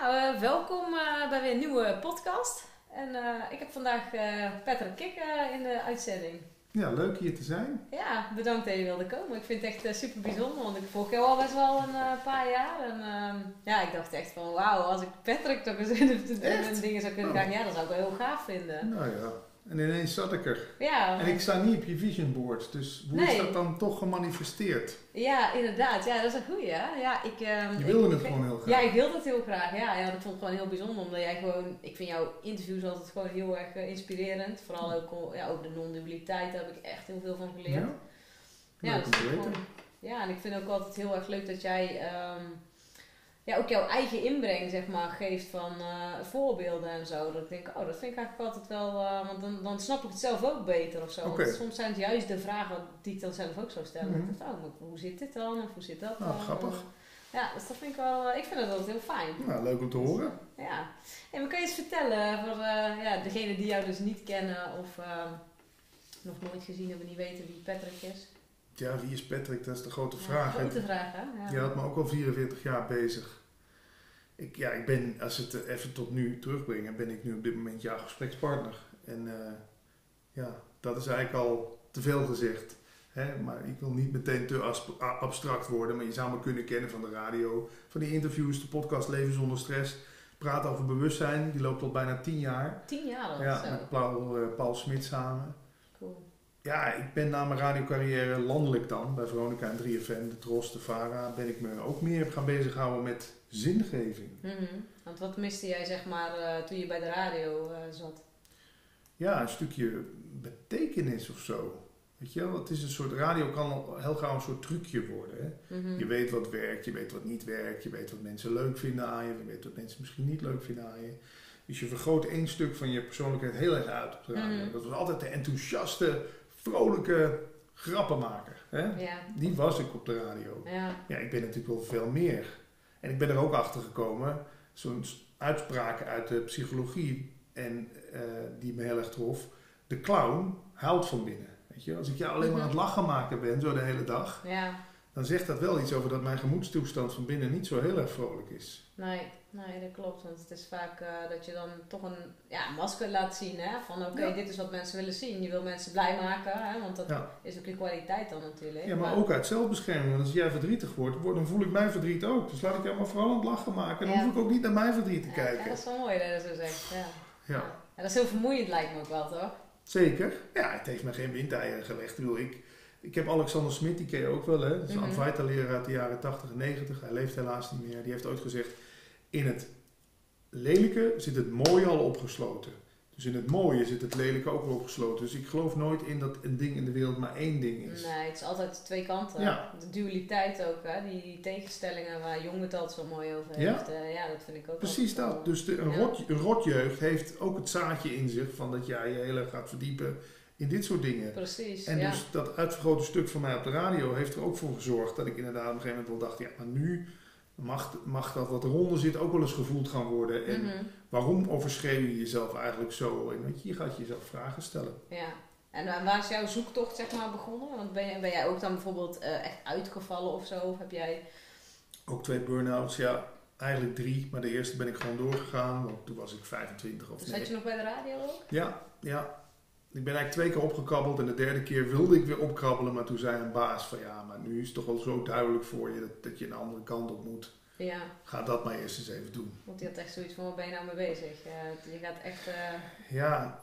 Nou, eh, welkom eh, bij weer een nieuwe podcast. En eh, ik heb vandaag Patrick Kik in de uitzending. Ja, leuk hier te zijn. Ja, bedankt dat je wilde komen. Ik vind het echt super bijzonder, want ik volg jou al best wel een paar jaar. En ehm, ja, ik dacht echt van wauw, als ik Patrick toch eens in de dingen zou kunnen Oh. krijgen, ja, dat zou ik wel heel gaaf vinden. Nou ja, en ineens zat ik er. Ja, En ik sta niet op je vision board, dus hoe is dat dan toch gemanifesteerd? ja inderdaad. Ja, dat is een goeie. hè. Ja, ik, ehm, Je wilde ik- het ik- gewoon heel graag. Ja, ik wilde het heel graag. Ja, ja, dat vond ik gewoon heel bijzonder. Omdat jij gewoon... Ik vind jouw interviews altijd gewoon heel erg eh, inspirerend. Vooral ook, ja, over de non-dualiteit daar heb ik echt heel veel van geleerd. Ja? Ja, weten. gewoon- ja, en ik vind ook altijd heel erg leuk dat jij ehm, ja, ook jouw eigen inbreng zeg maar, geeft van eh, voorbeelden en zo. Dat ik denk, oh, dat vind ik eigenlijk altijd wel, eh, want dan, dan snap ik het zelf ook beter of zo. Want soms zijn het juist de vragen die ik dan zelf ook zou stellen. Mhm. Ik dacht, oh, hoe zit dit dan? Of hoe zit dat Nou, dan? grappig. Ja, dus dat vind ik wel, eh, ik vind dat altijd heel fijn. Nou, leuk om te horen. Ja. En kan je eens vertellen voor eh, ja, degenen die jou dus niet kennen of nog nooit gezien hebben, niet weten wie Patrick is? Ja, wie is Patrick? Dat is de grote Ja, vraag. grote vraag, hè? Ja. Je had me ook al 44 jaar bezig. Ik, ja, ik ben, als we het even tot nu terugbrengen, ben ik nu op dit moment jouw gesprekspartner. En eh, ja, dat is eigenlijk al te veel gezegd. Hè? Maar ik wil niet meteen te abstract worden, maar je zou me kunnen kennen van de radio, van die interviews, de podcast Leven zonder stress. Praat over bewustzijn, die loopt al bijna 10 jaar. Tien jaar al Ja, zo. met Paul, eh, Paul Smit samen. Ja, ik ben na mijn radiocarrière landelijk dan, bij Veronica en 3FM, de Tros, de VARA, ben ik me ook meer gaan bezighouden met zingeving. Mhm. Want wat miste jij zeg maar eh, toen je bij de radio eh, zat? Ja, een stukje betekenis of zo. Weet je wel, het is een soort, radio kan heel gauw een soort trucje worden. Hè? Mhm. Je weet wat werkt, je weet wat niet werkt, je weet wat mensen leuk vinden aan je, je weet wat mensen misschien niet leuk vinden aan je. Dus je vergroot één stuk van je persoonlijkheid heel erg uit op de radio. Mhm. Dat was altijd de enthousiaste, vrolijke grappenmaker. Hè? Ja. Die was ik op de radio. Ja. Ja, ik ben natuurlijk wel veel meer. En ik ben er ook achter gekomen, zo'n uitspraak uit de psychologie, en, eh, die me heel erg trof. De clown huilt van binnen. Weet je? Als ik jou alleen maar aan het lachen maken ben, zo de hele dag, Ja. dan zegt dat wel iets over dat mijn gemoedstoestand van binnen niet zo heel erg vrolijk is. Nee, nee, dat klopt. Want het is vaak eh, dat je dan toch een ja, masker laat zien. Hè? Van oké, Ja. dit is wat mensen willen zien. Je wil mensen blij maken. Hè? Want dat Ja. is ook je kwaliteit dan natuurlijk. Ja, maar ook uit zelfbescherming. Want als jij verdrietig wordt, dan voel ik mijn verdriet ook. Dus laat ik jou maar vooral aan het lachen maken. Dan Ja. hoef ik ook niet naar mijn verdriet te kijken. Ja, dat is wel mooi dat je dat zo zegt. Ja. Ja. Ja, dat is heel vermoeiend lijkt me ook wel, toch? Zeker. Ja, het heeft me geen windeieren gelegd. Ik bedoel, ik, ik heb Alexander Smit, die ken je ook wel, hè? Dat is een. Advaita-leraar uit de jaren 80 en 90. Hij leeft helaas niet meer. Die heeft ooit gezegd, in het lelijke zit het mooie al opgesloten. Dus in het mooie zit het lelijke ook wel opgesloten. Dus ik geloof nooit in dat een ding in de wereld maar één ding is. Nee, het is altijd twee kanten. Ja. De dualiteit ook, hè? Die, die tegenstellingen waar Jong het altijd zo mooi over Ja. heeft. eh, ja, dat vind ik ook Precies dat. Dus de, een, Ja. rot, een rotjeugd heeft ook het zaadje in zich van dat jij je heel erg gaat verdiepen in dit soort dingen. Precies, En ja. dus dat uitvergrote stuk van mij op de radio heeft er ook voor gezorgd dat ik inderdaad op een gegeven moment wel dacht, ja, maar nu mag, mag dat wat eronder zit ook wel eens gevoeld gaan worden. En Mhm. waarom overschreeuw je jezelf eigenlijk zo? En weet je, je gaat jezelf vragen stellen. Ja. En waar is jouw zoektocht zeg maar begonnen? Want ben, je, ben jij ook dan bijvoorbeeld eh, echt uitgevallen of zo? Of heb jij... Ook twee burn-outs, ja, eigenlijk drie, maar de eerste ben ik gewoon doorgegaan, want toen was ik 25 of Zat nee. je nog bij de radio ook? Ja, ja. Ik ben eigenlijk twee keer opgekabbeld en de derde keer wilde ik weer opkrabbelen, maar toen zei een baas van ja, maar nu is het toch wel zo duidelijk voor je dat, dat je een andere kant op moet. Ja, Ga dat maar eerst eens even doen. want die had echt zoiets van, waar ben je nou mee bezig? Je gaat echt... eh, Ja,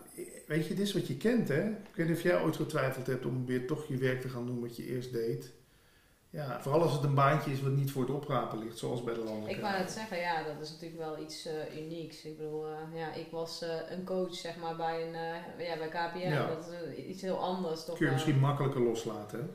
weet je, dit is wat je kent, hè? Ik weet niet of jij ooit getwijfeld hebt om weer toch je werk te gaan doen wat je eerst deed. Ja, vooral als het een baantje is wat niet voor het oprapen ligt, zoals bij de landelijke. Ik wou net zeggen, ja, dat is natuurlijk wel iets eh, unieks. Ik bedoel, eh, ja, ik was eh, een coach, zeg maar, bij, een, eh, ja, bij KPN. Ja. Dat is iets heel anders, toch? Kun je misschien makkelijker loslaten, hè?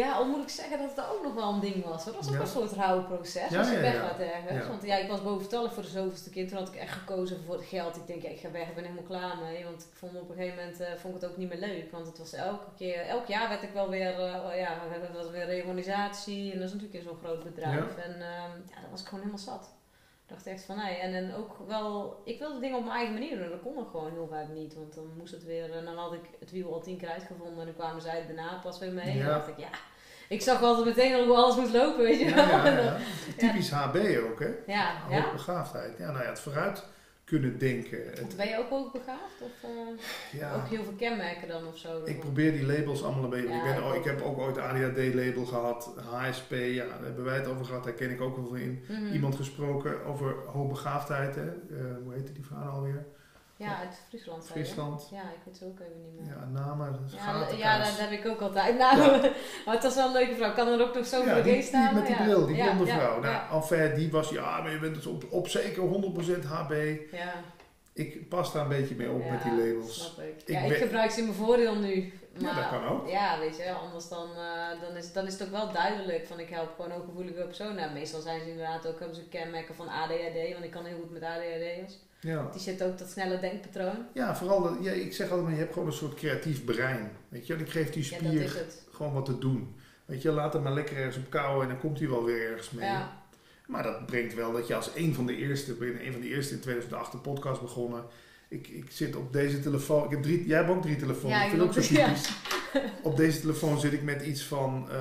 Ja, al moet ik zeggen dat het ook nog wel een ding was. hoor. Dat was ook Ja. een soort rouwproces. Ja, als je ja, weg gaat ergens. Want ja, ik was boventallig voor de zoveelste keer. Toen had ik echt gekozen voor het geld. Ik denk, ja, ik ga weg, ik ben helemaal klaar mee. Want ik vond op een gegeven moment eh, vond ik het ook niet meer leuk. Want het was elke keer, elk jaar werd ik wel weer, eh, ja, het was weer reorganisatie. En dat is natuurlijk in zo'n groot bedrijf. En ehm, ja, dat was ik gewoon helemaal zat. Ik dacht echt van, nee. En, en ook wel, ik wilde dingen op mijn eigen manier doen. Dat kon ik gewoon heel vaak niet. Want dan moest het weer, en dan had ik het wiel al tien keer uitgevonden. En dan kwamen zij daarna pas weer mee. En Ja. dan dacht ik, ja. Ik zag altijd meteen al hoe alles moest lopen, weet je Ja, wel. ja, En dan- ja. Typisch HB ook, hè? ja, ja. Hoogbegaafdheid. Ja, nou ja, het vooruit kunnen denken. Ben je ook hoogbegaafd? Of eh, ja, ook heel veel kenmerken dan of zo? ik probeer die labels allemaal een beetje. Ja, ik, ben, oh, ik heb ook ooit ADHD-label gehad, HSP, ja, daar hebben wij het over gehad, daar ken ik ook wel van in. Mhm. Iemand gesproken over hoogbegaafdheid, hè? Eh, hoe heette die vrouw alweer? Ja, uit Friesland. Friesland. Ja, ik weet het ook even niet meer. Ja, namen, Ja, ja, dat heb ik ook altijd. Nou, maar het was wel een leuke vrouw. Kan er ook nog zo voor de staan? die met die bril, die blonde vrouw. Nou, enfin, die was, ja, maar je bent dus op, op zeker 100% HB. ja, Ik pas daar een beetje mee op met die labels. Snap ik. Ik Ja, ik gebruik ze in mijn voordeel nu. Ja, Maar, dat kan ook. Ja, weet je, anders dan, eh, dan, is, dan is het ook wel duidelijk van ik help gewoon ook gevoelige personen. Nou, meestal zijn ze inderdaad ook hebben ze kenmerken van ADHD, want ik kan heel goed met ADHD'ers. Ja. Die zit ook dat snelle denkpatroon. Ja, vooral, ja, ik zeg altijd maar, je hebt gewoon een soort creatief brein. Weet je, en ik geef die spier gewoon wat te doen. Weet je, laat hem maar lekker ergens op kouwen en dan komt hij wel weer ergens mee. Ja, Maar dat brengt wel dat je als een van de eerste, ik ben een van de eerste in 2008 de podcast begonnen. Ik, ik zit op deze telefoon, ik heb drie, jij hebt ook drie telefoons, Ja, ik vind ook zo ja. typisch. Op deze telefoon zit ik met iets van, eh,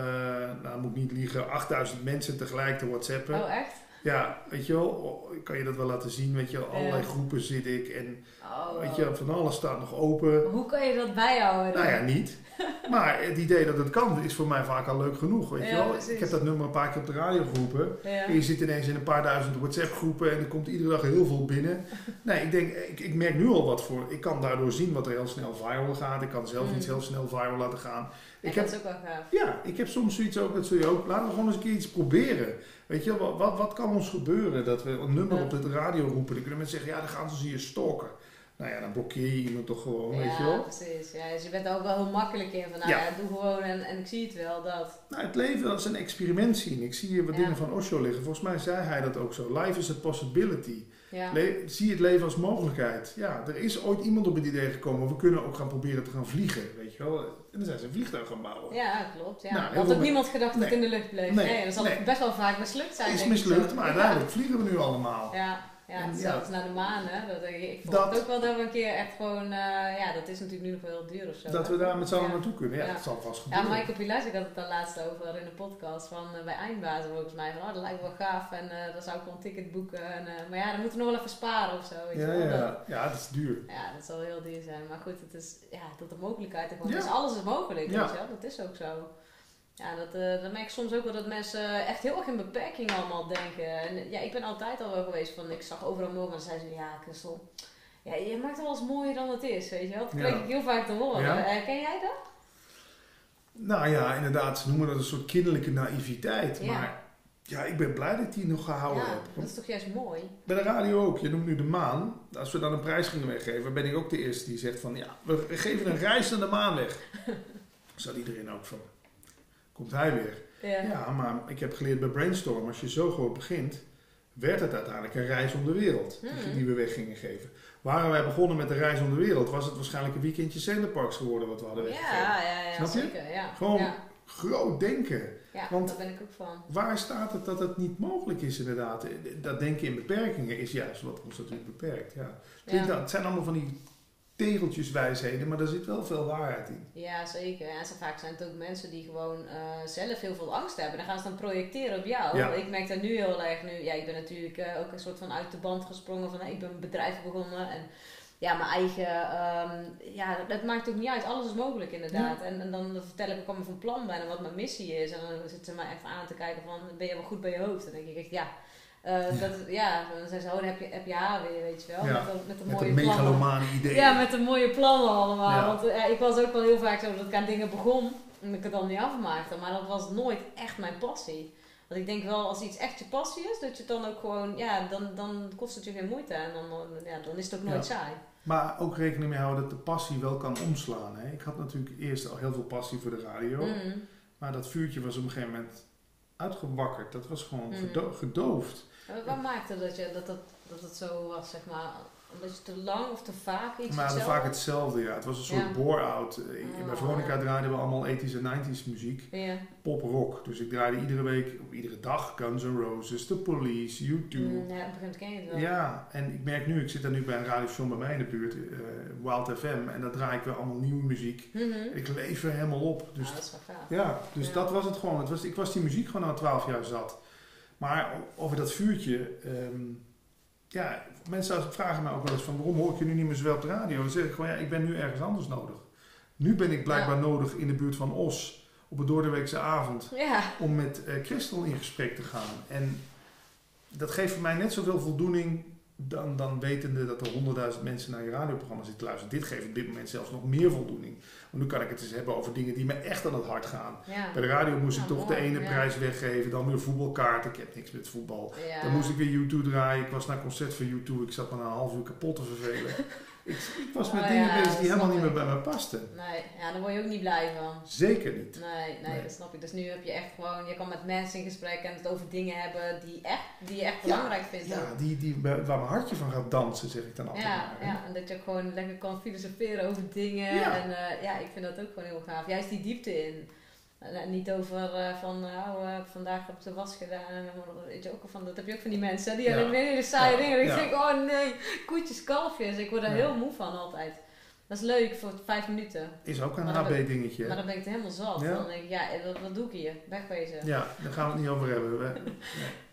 nou moet ik niet liegen, 8000 mensen tegelijk te whatsappen. oh echt? Ja, weet je wel, oh, ik kan je dat wel laten zien, weet je wel, allerlei Ja. groepen zit ik en Oh, weet je, van alles staat nog open. Hoe kan je dat bijhouden? Nou ja, niet. Maar het idee dat het kan is voor mij vaak al leuk genoeg, weet je wel. precies. Ik heb dat nummer een paar keer op de radio geroepen. En je zit ineens in een paar duizend WhatsApp groepen en er komt iedere dag heel veel binnen. Nee, ik denk, ik, ik merk nu al wat voor. Ik kan daardoor zien wat er heel snel viral gaat. Ik kan zelf Mm. iets heel snel viral laten gaan. Ik dat heb, is ook wel gaaf. ja, ik heb soms zoiets ook, dat zul je ook, laten we gewoon eens een keer iets proberen. Weet je, wat, wat, wat kan ons gebeuren dat we een nummer Ja. op de radio roepen? Dan kunnen mensen zeggen, ja, dan gaan ze je stalken. Nou ja, dan blokkeer je iemand toch gewoon, weet je Ja, wel. precies. Ja, dus je bent er ook wel heel makkelijk in van, nou Ja. ja, doe gewoon en, en ik zie het wel, dat. Nou, het leven als een experiment zien. Ik zie hier wat Ja. dingen van Osho liggen. Volgens mij zei hij dat ook zo. Life is a possibility. Ja. Le- zie het leven als mogelijkheid. Ja, er is ooit iemand op het idee gekomen. We kunnen ook gaan proberen te gaan vliegen, weet je wel. En dan zijn ze een vliegtuig gaan bouwen. Ja, klopt. Ja. Nou, had ook niemand gedacht dat het Nee. in de lucht bleef. Nee. Nee, dan zal best wel vaak mislukt zijn. Is mislukt, maar Ja. uiteindelijk vliegen we nu allemaal. Ja, ja En zelfs ja. naar de maan. Hè. Dat, ik ik vond Dat- het ook wel dat we een keer echt gewoon... eh, ja, dat is natuurlijk nu nog wel heel duur of zo. Dat hè. we daar met z'n allen Ja. naartoe kunnen. Ja, Ja. dat zal vast Ja, gebeuren. Michael Pilacic had het daar laatst over in de podcast van eh, bij Eindbazen volgens mij. Van, oh, dat lijkt me wel gaaf en eh dan zou ik wel een ticket boeken. En, eh, maar ja, dan moeten we nog wel even sparen of zo. Weet je ja, wel. Dat- ja, ja, dat is duur. Ja, dat zal heel duur zijn. Maar goed, het is, ja, dat de mogelijkheid Ja. is. Alles is mogelijk, Ja. weet je wel. Dat is ook zo. Ja, dat, eh dat merk ik soms ook wel dat mensen echt heel erg in beperkingen allemaal denken. En ja, ik ben altijd al wel geweest van, ik zag overal mogen en dan zeiden ze, ja, Christel, ja, je maakt alles mooier dan het is, weet je wel. Dat kreeg Ja. ik heel vaak te horen. Ja. Eh, ken jij dat? Nou ja, inderdaad, ze noemen dat een soort kinderlijke naïviteit. Ja. Maar ja, ik ben blij dat ik die nog gehouden ja, heb. dat is toch juist mooi? Bij de radio ook. Je noemt nu de maan. Als we dan een prijs gingen weggeven, ben ik ook de eerste die zegt van ja, we geven een reis naar de maan weg. Zat iedereen ook van. Komt hij weer? Ja. Ja, maar ik heb geleerd bij Brainstorm, als je zo groot begint, werd het uiteindelijk een reis om de wereld Hmm. die we weg gingen geven. Waren wij begonnen met een reis om de wereld, was het waarschijnlijk een weekendje Centerparks geworden wat we hadden weggegeven. Ja, ja, ja, Snap je? zeker. Ja. Gewoon ja. Groot denken. Ja, want- daar ben ik ook van. Waar staat het dat het niet mogelijk is inderdaad? Dat denken in beperkingen is juist wat ons natuurlijk beperkt. Ja. Het, klinkt Ja. dan- het zijn allemaal van die tegeltjeswijsheden, maar daar zit wel veel waarheid in. Ja, zeker. En zo vaak zijn het ook mensen die gewoon eh, zelf heel veel angst hebben. Dan gaan ze dan projecteren op jou. Ja. Ik merk dat nu heel erg nu. Ja, ik ben natuurlijk eh, ook een soort van uit de band gesprongen van hey, ik ben een bedrijf begonnen en ja, mijn eigen. ehm, ja, dat maakt ook niet uit. Alles is mogelijk inderdaad. En, en dan vertel ik ook allemaal van plan ben en wat mijn missie is. En dan zitten ze mij echt aan te kijken van ben je wel goed bij je hoofd? Dan denk ik echt ja. Eh, dat, ja, dan zijn ze, oh, dan heb je, heb je haar weer, weet je wel. Ja. Met, de, met de Met mooie een megalomane idee. Ja, met de mooie plannen allemaal. Ja. Want eh, ja, ik was ook wel heel vaak zo dat ik aan dingen begon en ik het dan niet afmaakte. Maar dat was nooit echt mijn passie. Want ik denk wel, als iets echt je passie is, dat je dan ook gewoon, ja, dan, dan kost het je geen moeite. En dan, ja, dan is het ook nooit saai. Maar ook rekening mee houden dat de passie wel kan omslaan. Hè? Ik had natuurlijk eerst al heel veel passie voor de radio. Mm. Maar dat vuurtje was op een gegeven moment uitgewakkerd. Dat was gewoon Mm. verdo- gedoofd. En Wat, maakte dat, je, dat, dat, dat het zo was, zeg maar, Omdat je te lang of te vaak iets Maar hetzelfde- vaak hetzelfde, ja. Het was een soort Ja. bore-out. Eh, Bij Oh, Veronica draaiden we allemaal 80s en 90s muziek. Ja. Pop-rock. Dus ik draaide iedere week, of iedere dag, Guns N' Roses, The Police, U2. Mm, ja, op gegeven moment ken je het wel. Ja, en ik merk nu, ik zit daar nu bij een radiostation bij mij in de buurt, eh, Wild FM, en daar draai ik weer allemaal nieuwe muziek. Mhm. Ik leef er helemaal op. Dus Ah, dat is wel gaaf. Ja, dus Ja. dat was het gewoon. Het was, ik was die muziek gewoon al twaalf jaar zat. Maar over dat vuurtje, ehm, ja, mensen vragen mij ook wel eens van waarom hoor ik je nu niet meer zoveel op de radio? Dan zeg ik gewoon, ja, ik ben nu ergens anders nodig. Nu ben ik blijkbaar Ja. nodig in de buurt van Os op een doordeweekse avond Ja, om met eh Christel in gesprek te gaan. En dat geeft voor mij net zoveel voldoening dan, dan wetende dat er honderdduizend mensen naar je radioprogramma zitten luisteren. Dit geeft op dit moment zelfs nog meer voldoening. Want nu kan ik het eens hebben over dingen die me echt aan het hart gaan. ja. Bij de radio moest Ja, ik toch mooi, de ene ja. prijs weggeven, dan weer voetbalkaart. Ik heb niks met voetbal. Dan moest ik weer U2 draaien. Ik was naar een concert van U2. Ik zat me na een half uur kapot te vervelen. ik, ik was met Oh, dingen bezig die helemaal niet meer bij me pasten. Nee, ja, daar word je ook niet blij van. Zeker niet. Nee, nee, Nee. dat snap ik. Dus nu heb je echt gewoon, je kan met mensen in gesprek en het over dingen hebben die, echt, die je echt belangrijk vindt. Ja, die, die, waar mijn hartje van gaat dansen, zeg ik dan altijd Ja, maar. ja, en dat je ook gewoon lekker kan filosoferen over dingen. En eh, ja, ik vind dat ook gewoon heel gaaf. Juist die diepte in. En niet over eh, van, eh, oh, eh, vandaag heb ik de was gedaan. En dan weet je ook van, dat heb je ook van die mensen. Die Ja. hebben hele saaie Ja, dingen. En ik ja. denk, oh nee, koetjes, kalfjes. Ik word er heel moe van altijd. Dat is leuk voor vijf minuten. Is ook een Maar HB-dingetje. Maar dan ben ik er helemaal zat. Dan denk ik, ja, wat, wat doe ik hier? Wegwezen. Ja, daar gaan we het niet over hebben.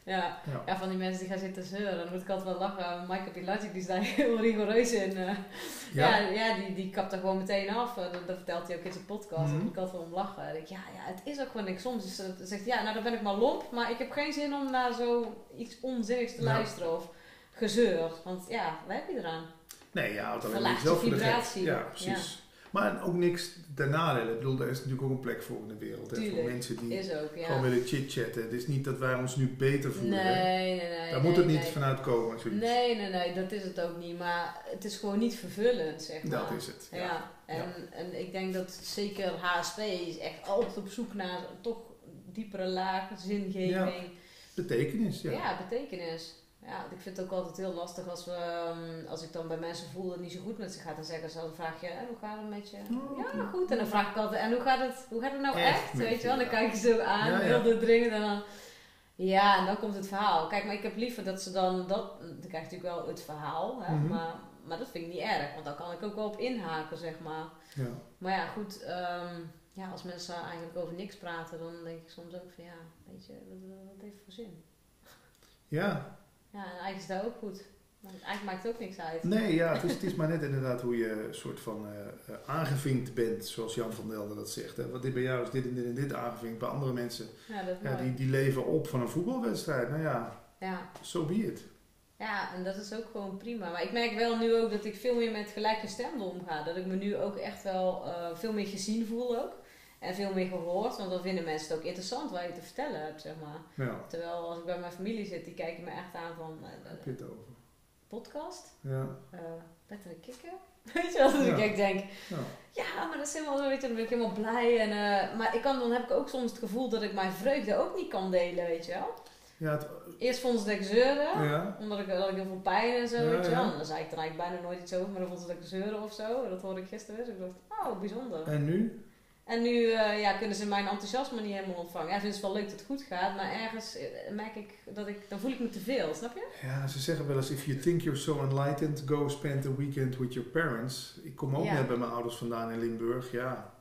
Ja. Ja. Ja, van die mensen die gaan zitten zeuren. Dan moet ik altijd wel lachen. Michael Pilagic die is daar heel rigoureus in. eh. ja, Ja, ja, die, die kapt er gewoon meteen af. Eh, Dat, dat vertelt hij ook in zijn podcast. Daar moet ik altijd wel om lachen. Dan denk ik, ja, ja, het is ook gewoon niks. Soms is het, zegt hij, ja, nou dan ben ik maar lomp. Maar ik heb geen zin om naar zo iets onzinnigs te Ja. luisteren. Of gezeur. Want ja, wat heb je eraan? nee, ja, houdt alleen gek. vibratie. Ja, precies. Maar ook niks ten nadele. Ik bedoel, er is natuurlijk ook een plek voor in de wereld. Hè, voor mensen die Is ook, ja. gewoon willen chit-chatten. Het is niet dat wij ons nu beter voelen. Nee, nee, nee. Daar nee, moet het niet nee. vanuit komen. Zoiets. Nee, nee, nee, dat is het ook niet. Maar het is gewoon niet vervullend, zeg maar. Dat is het. Ja, Ja. En, en ik denk dat zeker HSP is echt altijd op zoek naar toch diepere laag, zingeving. Betekenis, ja. Ja, betekenis. Ja, ik vind het ook altijd heel lastig als, we, ehm, als ik dan bij mensen voel dat het niet zo goed met ze gaat. Dan zeggen ze, dan vraag je, "En hoe gaat het met je? Oh, ja, goed. En dan vraag ik altijd, en hoe gaat het, hoe gaat het nou Echt echt? Weet je wel? Dan kijk je zo aan, Ja, ja. heel doordringend. En dan, ja, en dan komt het verhaal. Kijk, maar ik heb liever dat ze dan, dat, dan krijg je natuurlijk wel het verhaal. Hè? Mhm. maar, maar dat vind ik niet erg, want dan kan ik ook wel op inhaken, zeg maar. Ja. Maar ja, goed, ehm, ja, als mensen eigenlijk over niks praten, dan denk ik soms ook van ja, weet je, wat, wat heeft voor zin? ja. Ja, en eigenlijk is dat ook goed. Maar eigenlijk maakt het ook niks uit. Nee, ja, het is, het is maar net inderdaad hoe je een soort van eh, aangevinkt bent, zoals Jan van Delden dat zegt. Hè. Want dit bij jou is dit en dit en dit aangevinkt. Bij andere mensen, Ja, dat ja, die, die leven op van een voetbalwedstrijd. Nou ja, Ja. so be it. ja, en dat is ook gewoon prima. Maar ik merk wel nu ook dat ik veel meer met gelijkgestemden omga. Dat ik me nu ook echt wel eh, veel meer gezien voel ook. En veel meer gehoord, want dan vinden mensen het ook interessant wat je te vertellen hebt, zeg maar. Ja, Terwijl als ik bij mijn familie zit, die kijken me echt aan van, eh, daar heb je het over. podcast? Ja, eh Bed en de kikker. Weet je wel, dat Ja. ik denk, ja. ja, maar dat is helemaal zo, weet je, dan ben ik helemaal blij. En, eh, maar ik kan, dan heb ik ook soms het gevoel dat ik mijn vreugde ook niet kan delen, weet je wel. ja, het, Eerst vonden ze dat ik zeurde, ja. omdat ik, dat ik heel veel pijn en zo, Ja, weet je wel. En dan zei ik er eigenlijk bijna nooit iets over, maar dan vonden ze dat ik zeurde of zo. Dat hoorde ik gisteren, dus ik dacht, oh, bijzonder. En nu? En nu eh, ja, kunnen ze mijn enthousiasme niet helemaal ontvangen. Ja, vinden ze wel leuk dat het goed gaat, maar ergens eh, merk ik dat ik, dan voel ik me te veel, snap je? Ja, ze zeggen wel eens, if you think you're so enlightened, go spend a weekend with your parents. Ik kom ook Ja. net bij mijn ouders vandaan in Limburg. Ja,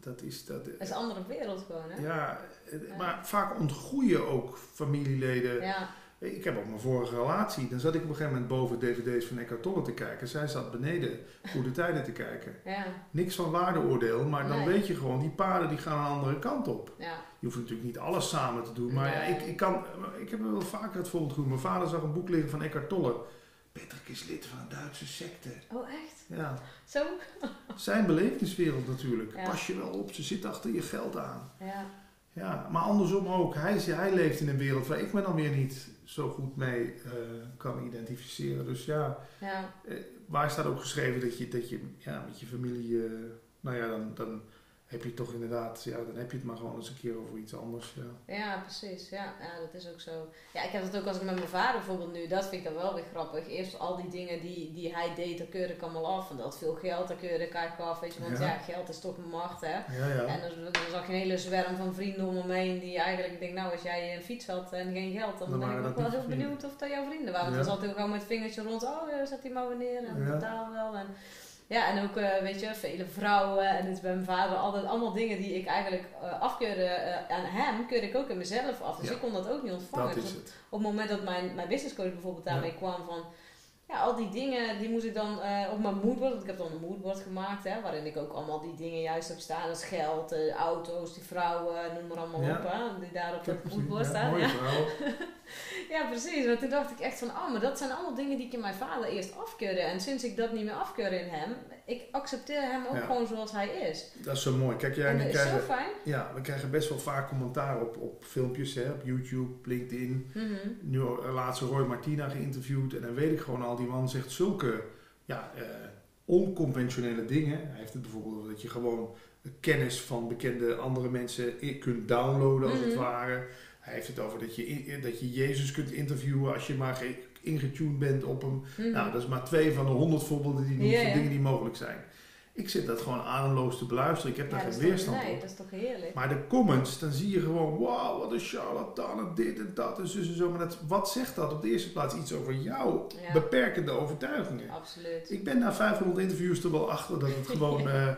dat is... Dat, Het is een andere wereld gewoon, hè? ja, Ja. maar vaak ontgroeien ook familieleden. Ja, Ik heb ook mijn vorige relatie. Dan zat ik op een gegeven moment boven dvd's van Eckhart Tolle te kijken. Zij zat beneden Goede Tijden te kijken. ja, Niks van waardeoordeel, maar dan Nee. weet je gewoon, die paden die gaan een andere kant op. ja. Je hoeft natuurlijk niet alles samen te doen. Maar Nee. ik, ik, kan, ik heb wel vaker het voorbeeld genoemd. Mijn vader zag een boek liggen van Eckhart Tolle. Patrick is lid van een Duitse secte. Oh, echt? Ja, Zo? zijn belevingswereld natuurlijk. Ja. Pas je wel op, ze zit achter je geld aan. Ja. Ja, maar andersom ook. Hij, is- hij leeft in een wereld waar ik me dan weer niet zo goed mee eh, kan identificeren. Dus ja, Ja. eh, waar staat ook geschreven dat je, dat je ja, met je familie, eh, nou ja, dan, dan heb je toch inderdaad, ja, dan heb je het maar gewoon eens een keer over iets anders. Ja, Ja, precies. Ja, ja, dat is ook zo. Ja, ik heb het ook als ik met mijn vader bijvoorbeeld nu, dat vind ik dan wel weer grappig. Eerst al die dingen die, die hij deed, daar keurde ik allemaal af. En dat veel geld, daar keurde ik eigenlijk af. Weet je, want Ja. ja, geld is toch macht, hè. ja. ja. En dan, dan zag je een hele zwerm van vrienden om me heen die eigenlijk, ik denk nou, als jij een fiets had en geen geld, dan, Dan ben ik ook dat wel heel vrienden. benieuwd of dat jouw vrienden waren. Want dan zat hij gewoon met het vingertje rond, oh, zet die maar weer neer en betaal wel. En, ja, en ook, eh, weet je, vele vrouwen en het is bij mijn vader altijd allemaal dingen die ik eigenlijk eh, afkeurde eh, aan hem, keurde ik ook in mezelf af. Dus Ja. ik kon dat ook niet ontvangen. dat Dus op, het. op het moment dat mijn, mijn businesscoach bijvoorbeeld Ja. daarmee kwam van, ja, al die dingen, die moest ik dan eh, op mijn moodboard, want ik heb dan een moodboard gemaakt, hè, waarin ik ook allemaal die dingen juist heb staan, als geld, eh, auto's, die vrouwen, noem maar allemaal Ja. op, hè, die daar op gezien, moodboard ja, staan. Ja. precies. Want toen dacht ik echt van, oh, maar dat zijn allemaal dingen die ik in mijn vader eerst afkeurde. En sinds ik dat niet meer afkeur in hem, ik accepteer hem ook Ja. gewoon zoals hij is. Dat is zo mooi. Kijk, jij en dat ik is zo fijn. ja, we krijgen best wel vaak commentaar op, op filmpjes, hè, op YouTube, LinkedIn. Mhm. Nu eh, laatst Roy Martina geïnterviewd en dan weet ik gewoon al, die man zegt zulke ja, eh, onconventionele dingen. Hij heeft het bijvoorbeeld dat je gewoon kennis van bekende andere mensen kunt downloaden als het Mhm. ware. Hij heeft het over dat je, dat je Jezus kunt interviewen als je maar ge- ingetuned bent op hem. Mhm. Nou, dat is maar twee van de honderd voorbeelden die van ja. dingen die mogelijk zijn. Ik zit dat gewoon ademloos te beluisteren. Ik heb Ja, daar geen toch- weerstand Nee, op. dat is toch heerlijk. Maar de comments, dan zie je gewoon, wauw, wat een charlatan en dit en dat en zus en zo. Maar dat, wat zegt dat op de eerste plaats iets over jouw Ja. beperkende overtuigingen? Absoluut. Ik ben na 500 interviews er wel achter dat het gewoon, eh,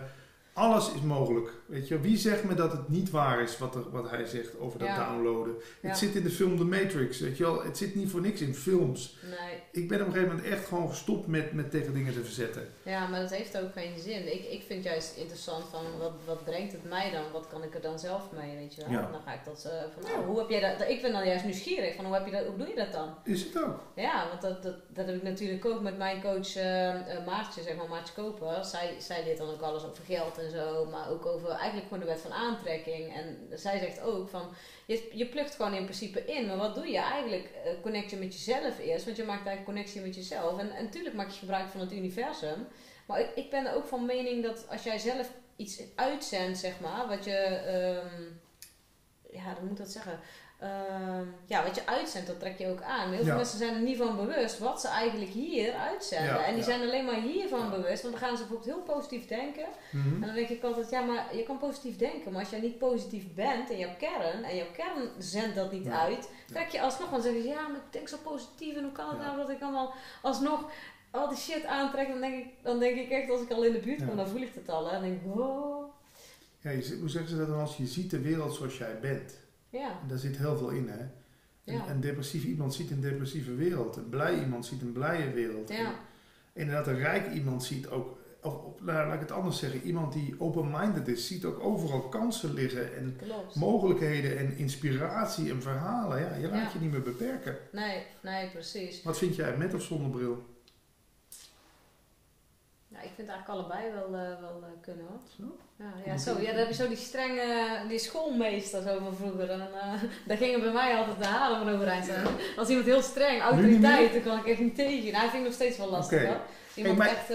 alles is mogelijk. Weet je, wie zegt me dat het niet waar is wat, er, wat hij zegt over dat Ja. downloaden? Ja. Het zit in de film The Matrix, weet je wel. Het zit niet voor niks in films. Nee. Ik ben op een gegeven moment echt gewoon gestopt met, met tegen dingen te verzetten. Ja, maar dat heeft ook geen zin. Ik, ik vind juist interessant van wat, wat brengt het mij dan? Wat kan ik er dan zelf mee, weet je wel? Ja. Dan ga ik dat eh, van, oh, hoe heb jij dat? Ik ben dan juist nieuwsgierig van hoe, heb je dat, hoe doe je dat dan? Is het ook? Ja, want dat, dat, dat heb ik natuurlijk ook met mijn coach eh, eh, Maartje, zeg maar Maartje Koper. Zij, zij leert dan ook alles over geld en zo, maar ook over eigenlijk gewoon de wet van aantrekking. En zij zegt ook van, je, je plukt gewoon in principe in, maar wat doe je eigenlijk? eh, connect je met jezelf eerst, want je maakt eigenlijk connectie met jezelf. En, natuurlijk maak je gebruik van het universum. Maar ik, ik ben ook van mening dat als jij zelf iets uitzendt, zeg maar, wat je, ehm, ja, dan moet ik dat zeggen. Ehm, ja, wat je uitzendt, dat trek je ook aan. Heel veel Ja. mensen zijn er niet van bewust wat ze eigenlijk hier uitzenden. Ja, en die ja. zijn alleen maar hiervan Ja. bewust. Want dan gaan ze bijvoorbeeld heel positief denken. Mhm. En dan denk ik altijd, ja, maar je kan positief denken. Maar als jij niet positief bent in jouw kern, en jouw kern zendt dat niet Ja. uit, trek je alsnog, dan zeggen ze, ja, maar ik denk zo positief. En hoe kan het Ja. nou dat ik allemaal alsnog al die shit aantrek? Dan denk ik, dan denk ik echt, als ik al in de buurt Ja. kom, dan voel ik het al. hè. Dan denk ik, wow. Ja, je, zegt- hoe zeggen ze dat dan als je ziet de wereld zoals jij bent? Ja, En daar zit heel veel in, hè? Een, Ja. een depressief iemand ziet een depressieve wereld. Een blij iemand ziet een blije wereld. ja, En inderdaad, een rijk iemand ziet ook... Of, of nou, laat ik het anders zeggen. Iemand die open-minded is, ziet ook overal kansen liggen. En klopt. mogelijkheden en inspiratie en verhalen. Ja, je laat Ja. je niet meer beperken. Nee, nee, precies. Wat vind jij, met of zonder bril? Ja, ik vind eigenlijk allebei wel, eh, wel eh, kunnen hoor. Zo? Ja, ja, zo, ja, dan heb je zo die strenge, die schoolmeester zo van vroeger. En, eh, daar gingen bij mij altijd de haren van overeind staan. Als iemand heel streng, autoriteit, dan kan ik echt niet tegen. Nou, hij vind ik nog steeds wel lastig hoor. Iemand echt,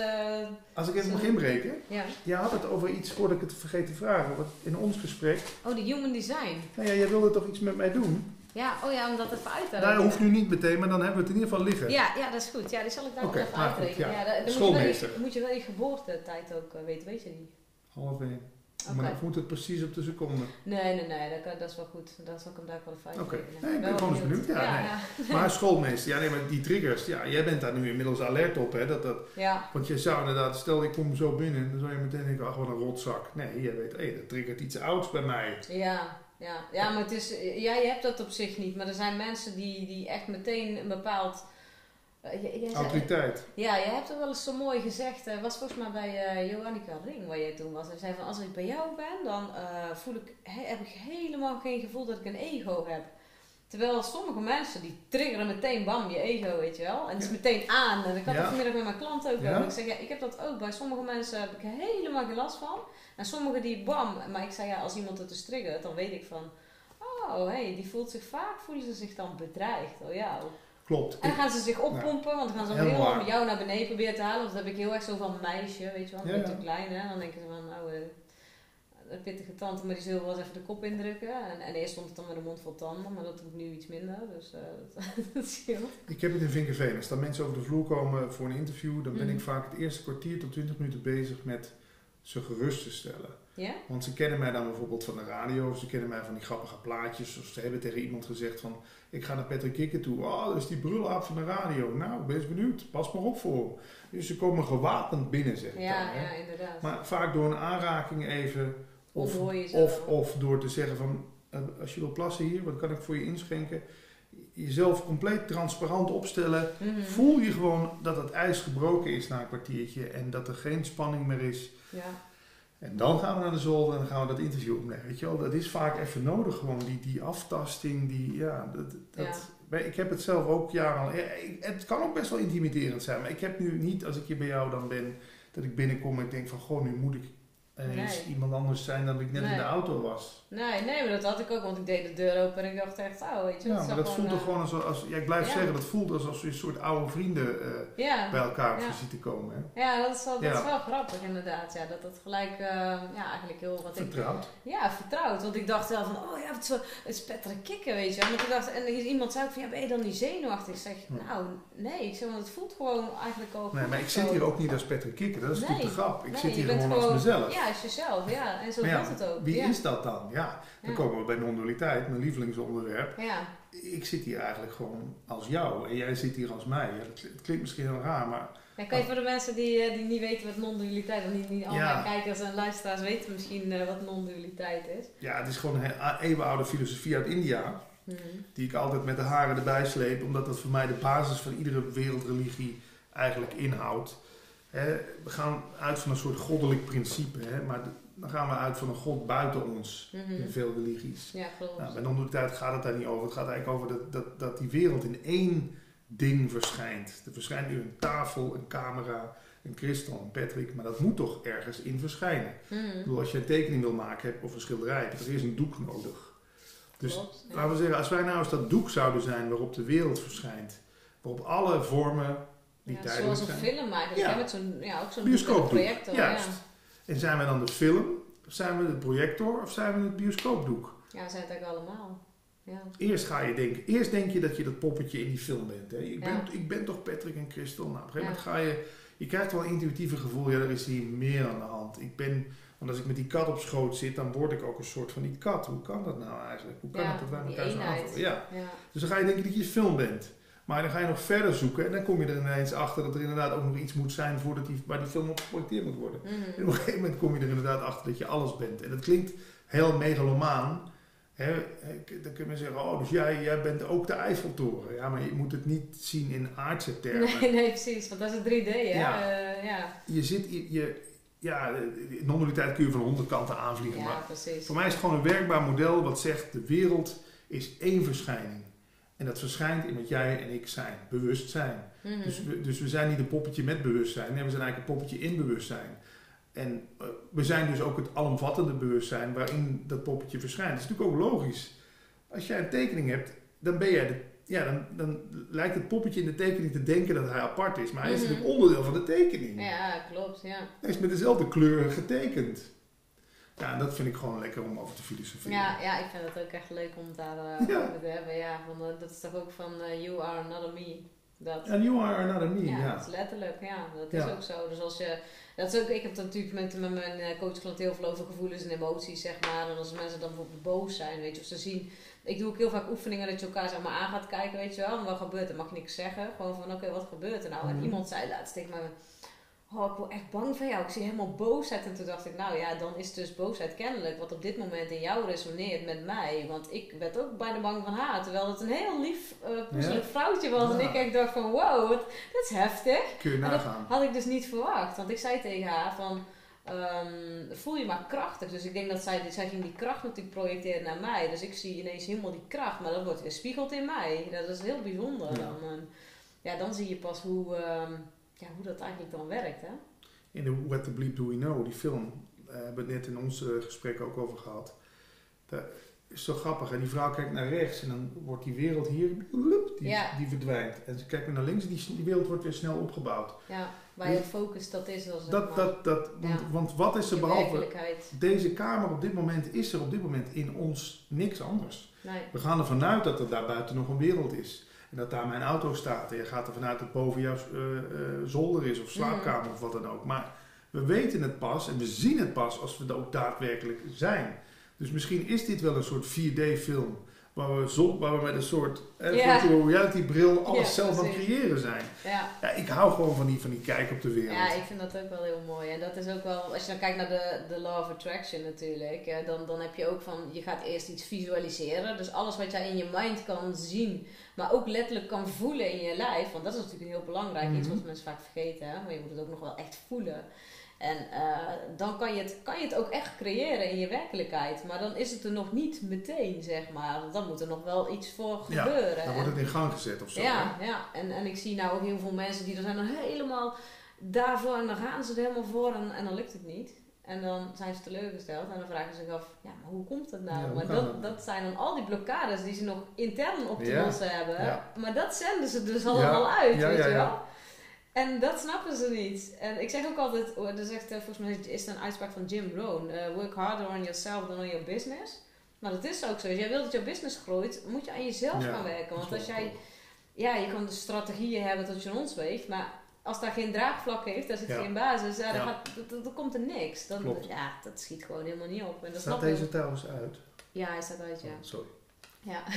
Als ik even mag inbreken. ja. Je had het over iets, voordat ik het vergeet te vragen. Wat in ons gesprek. Oh, die human design. Nou ja, jij wilde toch iets met mij doen? Ja, oh ja, om dat even uit te Nou, dat hoeft nu niet meteen, maar dan hebben we het in ieder geval liggen. Ja, ja, dat is goed. Ja, die zal ik daar Oké, nog even uitrekenen. ja. Ja, dan- dan moet je, Schoolmeester. wel je, moet je wel je geboortetijd ook eh, weten, weet je die? Half één. Maar of moet het precies op de seconde? Nee, nee, nee, dat, kan- dat is wel goed. Dat zal ik hem daar wel even Oké. Nee, ik ben gewoon eens benieuwd. Ja, ja, nee. ja. Maar schoolmeester, ja nee, maar die triggers, ja, jij bent daar nu inmiddels alert op, hè? Dat, dat, ja. want je zou inderdaad, stel ik kom zo binnen, dan zou je meteen denken, ach wat een rotzak. Nee, je weet, hé, dat triggert iets ouds bij mij. Ja, ja, ja, maar het is, ja, je hebt dat op zich niet, maar er zijn mensen die, die echt meteen een bepaald. eh, zei- Autoriteit. ja, jij hebt er wel eens zo mooi gezegd. Het was volgens mij bij eh Johannica Ring waar jij toen was. En zei van als ik bij jou ben, dan eh, voel ik, he- heb ik helemaal geen gevoel dat ik een ego heb. Terwijl sommige mensen die triggeren meteen bam je ego, weet je wel. En het is Ja. meteen aan. En ik had Ja. het vanmiddag met mijn klant ook Ja. over. Ik zeg ja, ik heb dat ook. Bij sommige mensen heb ik helemaal geen last van. En sommigen die bam. Maar ik zei ja, als iemand het dus triggert, dan weet ik van. Oh, hey, die voelt zich vaak, voelen ze zich dan bedreigd door jou. Klopt. En dan gaan ze zich oppompen, want dan gaan ze Helemaal helemaal met jou naar beneden proberen te halen. Want dat heb ik heel erg zo van meisje, weet je wel, Ja, ja. klein hè. Dan denken ze van, nou, een pittige tante, maar die zullen wel eens even de kop indrukken. En, en eerst stond het dan met een mond vol tanden, maar dat doe ik nu iets minder. Dus eh, dat, dat scheelt. Ik heb het in Vinkerveen. Als dan mensen over de vloer komen voor een interview, dan ben Mhm. ik vaak het eerste kwartier tot 20 minuten bezig met ze gerust te stellen. Want ze kennen mij dan bijvoorbeeld van de radio, of ze kennen mij van die grappige plaatjes, of ze hebben tegen iemand gezegd van, ik ga naar Patrick Kikker toe. Oh, dat is die brulaap van de radio. Nou, ben eens benieuwd. Pas maar op voor hem. Dus ze komen gewapend binnen, zeg ik Ja, dan. hè. ja, inderdaad. Maar vaak door een aanraking even, of, of, door te zeggen van, eh, als je wil plassen hier, wat kan ik voor je inschenken? Jezelf compleet transparant opstellen. Mhm. Voel je gewoon dat het ijs gebroken is na een kwartiertje en dat er geen spanning meer is. Ja. En dan gaan we naar de zolder en dan gaan we dat interview opnemen. Weet je wel, dat is vaak even nodig, gewoon die, die aftasting, die, ja, dat, dat, Ik heb het zelf ook jarenlang, het kan ook best wel intimiderend zijn, maar ik heb nu niet, als ik hier bij jou dan ben, dat ik binnenkom en ik denk van, goh, nu moet ik Nee. iemand anders zijn dan ik net in de auto was. Nee, nee, maar dat had ik ook, want ik deed de deur open en ik dacht echt, oh, weet je, Ja, maar dat voelt toch eh, gewoon als, als ja, ik blijf ja. zeggen, dat voelt alsof je een soort oude vrienden eh, Ja, bij elkaar op Ja. visite komen. Hè? ja dat, is wel, dat is wel grappig inderdaad. Ja, dat dat gelijk, eh, ja, eigenlijk heel wat ik... Vertrouwd. Ja, vertrouwd. Want ik dacht wel van, oh ja, het is, wel, het is Patrick Kikker, weet je wel. Want ik dacht, en iemand zei ook van, ja, ben je dan niet zenuwachtig? Ik zeg, nou, nee. Ik zeg, want het voelt gewoon eigenlijk al Nee, maar ik zit hier ook niet als Patrick Kikker, dat is natuurlijk de grap. Ik Nee, zit hier gewoon als mezelf. Jezelf, ja. En zo ja, het ook. Wie ja. is dat dan? Ja, dan komen we bij non-dualiteit, mijn lievelingsonderwerp. Ja, Ik zit hier eigenlijk gewoon als jou en jij zit hier als mij. Het klinkt misschien heel raar, maar Ja, kan je voor de mensen die, eh, die niet weten wat non-dualiteit is, niet, niet Ja. kijkers en luisteraars weten misschien eh, wat non-dualiteit is. ja, het is gewoon een eeuwenoude filosofie uit India. Mhm. Die ik altijd met de haren erbij sleep, omdat dat voor mij de basis van iedere wereldreligie eigenlijk inhoudt. We gaan uit van een soort goddelijk principe, hè, maar dan gaan we uit van een god buiten ons Mhm. in veel religies. Ja. Nou, bij non-dualiteit gaat het daar niet over. Het gaat eigenlijk over dat, dat, dat die wereld in één ding verschijnt. Er verschijnt nu een tafel, een camera, een kristal, een Patrick, maar dat moet toch ergens in verschijnen. Mhm. Ik bedoel, als je een tekening wil maken of een schilderij, heb je er eerst een doek nodig. Dus Klopt, ja. laten we zeggen, als wij nou eens dat doek zouden zijn waarop de wereld verschijnt, waarop alle vormen Ja, zoals een zijn. film eigenlijk, Ja. met zo'n ja, ook zo'n Bioscoopdoek, projector. juist. Ja. En zijn we dan de film, of zijn we de projector, of zijn we het bioscoopdoek? ja, zijn het eigenlijk allemaal. Ja. Eerst ga je denken, eerst denk je dat je dat poppetje in die film bent. Hè? Ik, ben, Ja. ik ben toch Patrick en Christel. Nou, op een gegeven Ja. moment ga je, je krijgt wel een intuïtieve gevoel, ja, er is hier meer aan de hand. Ik ben, want als ik met die kat op schoot zit, dan word ik ook een soort van die kat. Hoe kan dat nou eigenlijk? Hoe kan Ja, het dat wij elkaar zo? Ja. Ja. Dus dan ga je denken dat je film bent. Maar dan ga je nog verder zoeken en dan kom je er ineens achter dat er inderdaad ook nog iets moet zijn voordat die, waar die film op geprojecteerd moet worden. Mhm. En op een gegeven moment kom je er inderdaad achter dat je alles bent. En dat klinkt heel megalomaan. Dan kun je zeggen, oh, dus jij, jij bent ook de Eiffeltoren. Ja, maar je moet het niet zien in aardse termen. Nee, nee, precies. Want dat is het 3D, hè? Ja. Eh, ja. Je zit, je, je- ja, non-dualiteit kun je van honderd kanten aanvliegen. ja, Maar precies. voor mij is het gewoon een werkbaar model wat zegt, de wereld is één verschijning. En dat verschijnt in wat jij en ik zijn, bewustzijn. Mhm. Dus, we, dus we zijn niet een poppetje met bewustzijn, nee, we zijn eigenlijk een poppetje in bewustzijn. En eh, we zijn dus ook het alomvattende bewustzijn waarin dat poppetje verschijnt. Dat is natuurlijk ook logisch. Als jij een tekening hebt, dan ben jij de, ja, dan, dan lijkt het poppetje in de tekening te denken dat hij apart is. Maar hij is Mhm. natuurlijk onderdeel van de tekening. Ja, klopt, ja. Hij is met dezelfde kleur getekend. Ja, en dat vind ik gewoon lekker om over te filosoferen. Ja, ja, ik vind het ook echt leuk om daar eh, Ja. over te hebben. Ja, eh, dat is toch ook van eh, You are another me. Dat, And you are another me, ja, ja. dat is letterlijk, ja, dat Ja. is ook zo. Dus als je, dat is ook, ik heb natuurlijk met, met mijn coachklant heel veel over gevoelens en emoties, zeg maar. En als mensen dan bijvoorbeeld boos zijn, weet je, of ze zien, ik doe ook heel vaak oefeningen dat je elkaar zeg maar aan gaat kijken, weet je wel. En wat gebeurt er? Mag ik niks zeggen. Gewoon van, oké, wat gebeurt er nou? En Mhm. iemand zei laatst tegen mij, oh, ik word echt bang van jou. Ik zie helemaal boosheid. En toen dacht ik, nou ja, dan is dus boosheid kennelijk wat op dit moment in jou resoneert met mij. Want ik werd ook bijna bang van haar. Terwijl het een heel lief, poezelig vrouwtje was. En ik echt dacht van, wow, wat, dat is heftig. Kun je nagaan. had ik dus niet verwacht. Want ik zei tegen haar van... ehm, voel je maar krachtig. Dus ik denk dat zij, zij ging die kracht natuurlijk projecteren naar mij. Dus ik zie ineens helemaal die kracht. Maar dat wordt weerspiegeld in mij. Dat is heel bijzonder Ja. dan. Ja, dan zie je pas hoe, ehm, ja, hoe dat eigenlijk dan werkt. Hè? In de What the Bleep Do We Know, die film, eh, hebben we het net in ons gesprek ook over gehad. Daar, is zo grappig. En die vrouw kijkt naar rechts en dan wordt die wereld hier, die, Ja. die verdwijnt. En ze kijkt weer naar links en die, die wereld wordt weer snel opgebouwd. Ja, waar je focus dat is als Dat, dat, dat, want, Ja. want wat is er je behalve deze kamer op dit moment, is er op dit moment in ons niks anders. Nee. We gaan ervan uit dat er daar buiten nog een wereld is. En dat daar mijn auto staat. En je gaat ervan uit dat boven jouw eh, eh, zolder is of slaapkamer of wat dan ook. Maar we weten het pas en we zien het pas als we er ook daadwerkelijk zijn. Dus misschien is dit wel een soort 4D-film. Waar we, waar we met een soort eh, virtual reality bril alles Ja, zelf aan het creëren zijn. Ja. Ja, ik hou gewoon van die, van die kijk op de wereld. ja, ik vind dat ook wel heel mooi. En dat is ook wel, als je dan kijkt naar de, de law of attraction natuurlijk, eh, dan, dan heb je ook van, je gaat eerst iets visualiseren. Dus alles wat jij in je mind kan zien, maar ook letterlijk kan voelen in je lijf. Want dat is natuurlijk heel belangrijk, iets Mhm. wat mensen vaak vergeten. Hè? Maar je moet het ook nog wel echt voelen. En eh, dan kan je, het, kan je het ook echt creëren in je werkelijkheid. Maar dan is het er nog niet meteen, zeg maar. Dan moet er nog wel iets voor Ja, gebeuren. Dan wordt En- het in gang gezet of zo. ja, ja. En, en ik zie nou ook heel veel mensen die er zijn dan helemaal daarvoor en dan gaan ze er helemaal voor en, en dan lukt het niet. En dan zijn ze teleurgesteld en dan vragen ze zich af, ja, maar hoe komt dat nou? Ja, maar dat, dat? dat zijn dan al die blokkades die ze nog intern op te Ja, lossen hebben. ja. Maar dat zenden ze dus Ja, allemaal uit, ja, weet ja, je ja. wel. En dat snappen ze niet. En ik zeg ook altijd, oh, er zegt, eh, volgens mij is het een uitspraak van Jim Rohn, eh, work harder on yourself than on your business. Maar dat is ook zo. Als jij wilt dat jouw business groeit, moet je aan jezelf Ja, gaan werken. Want dat als jij ja, je kan de strategieën hebben tot je ons weegt, maar als daar geen draagvlak heeft, daar zit Ja. geen basis, ja, dan, gaat, dan, komt er niks. Dan, Klopt. ja, dat schiet gewoon helemaal niet op. En dat Staat deze trouwens uit? Ja, hij staat uit, ja. Oh, sorry. ja.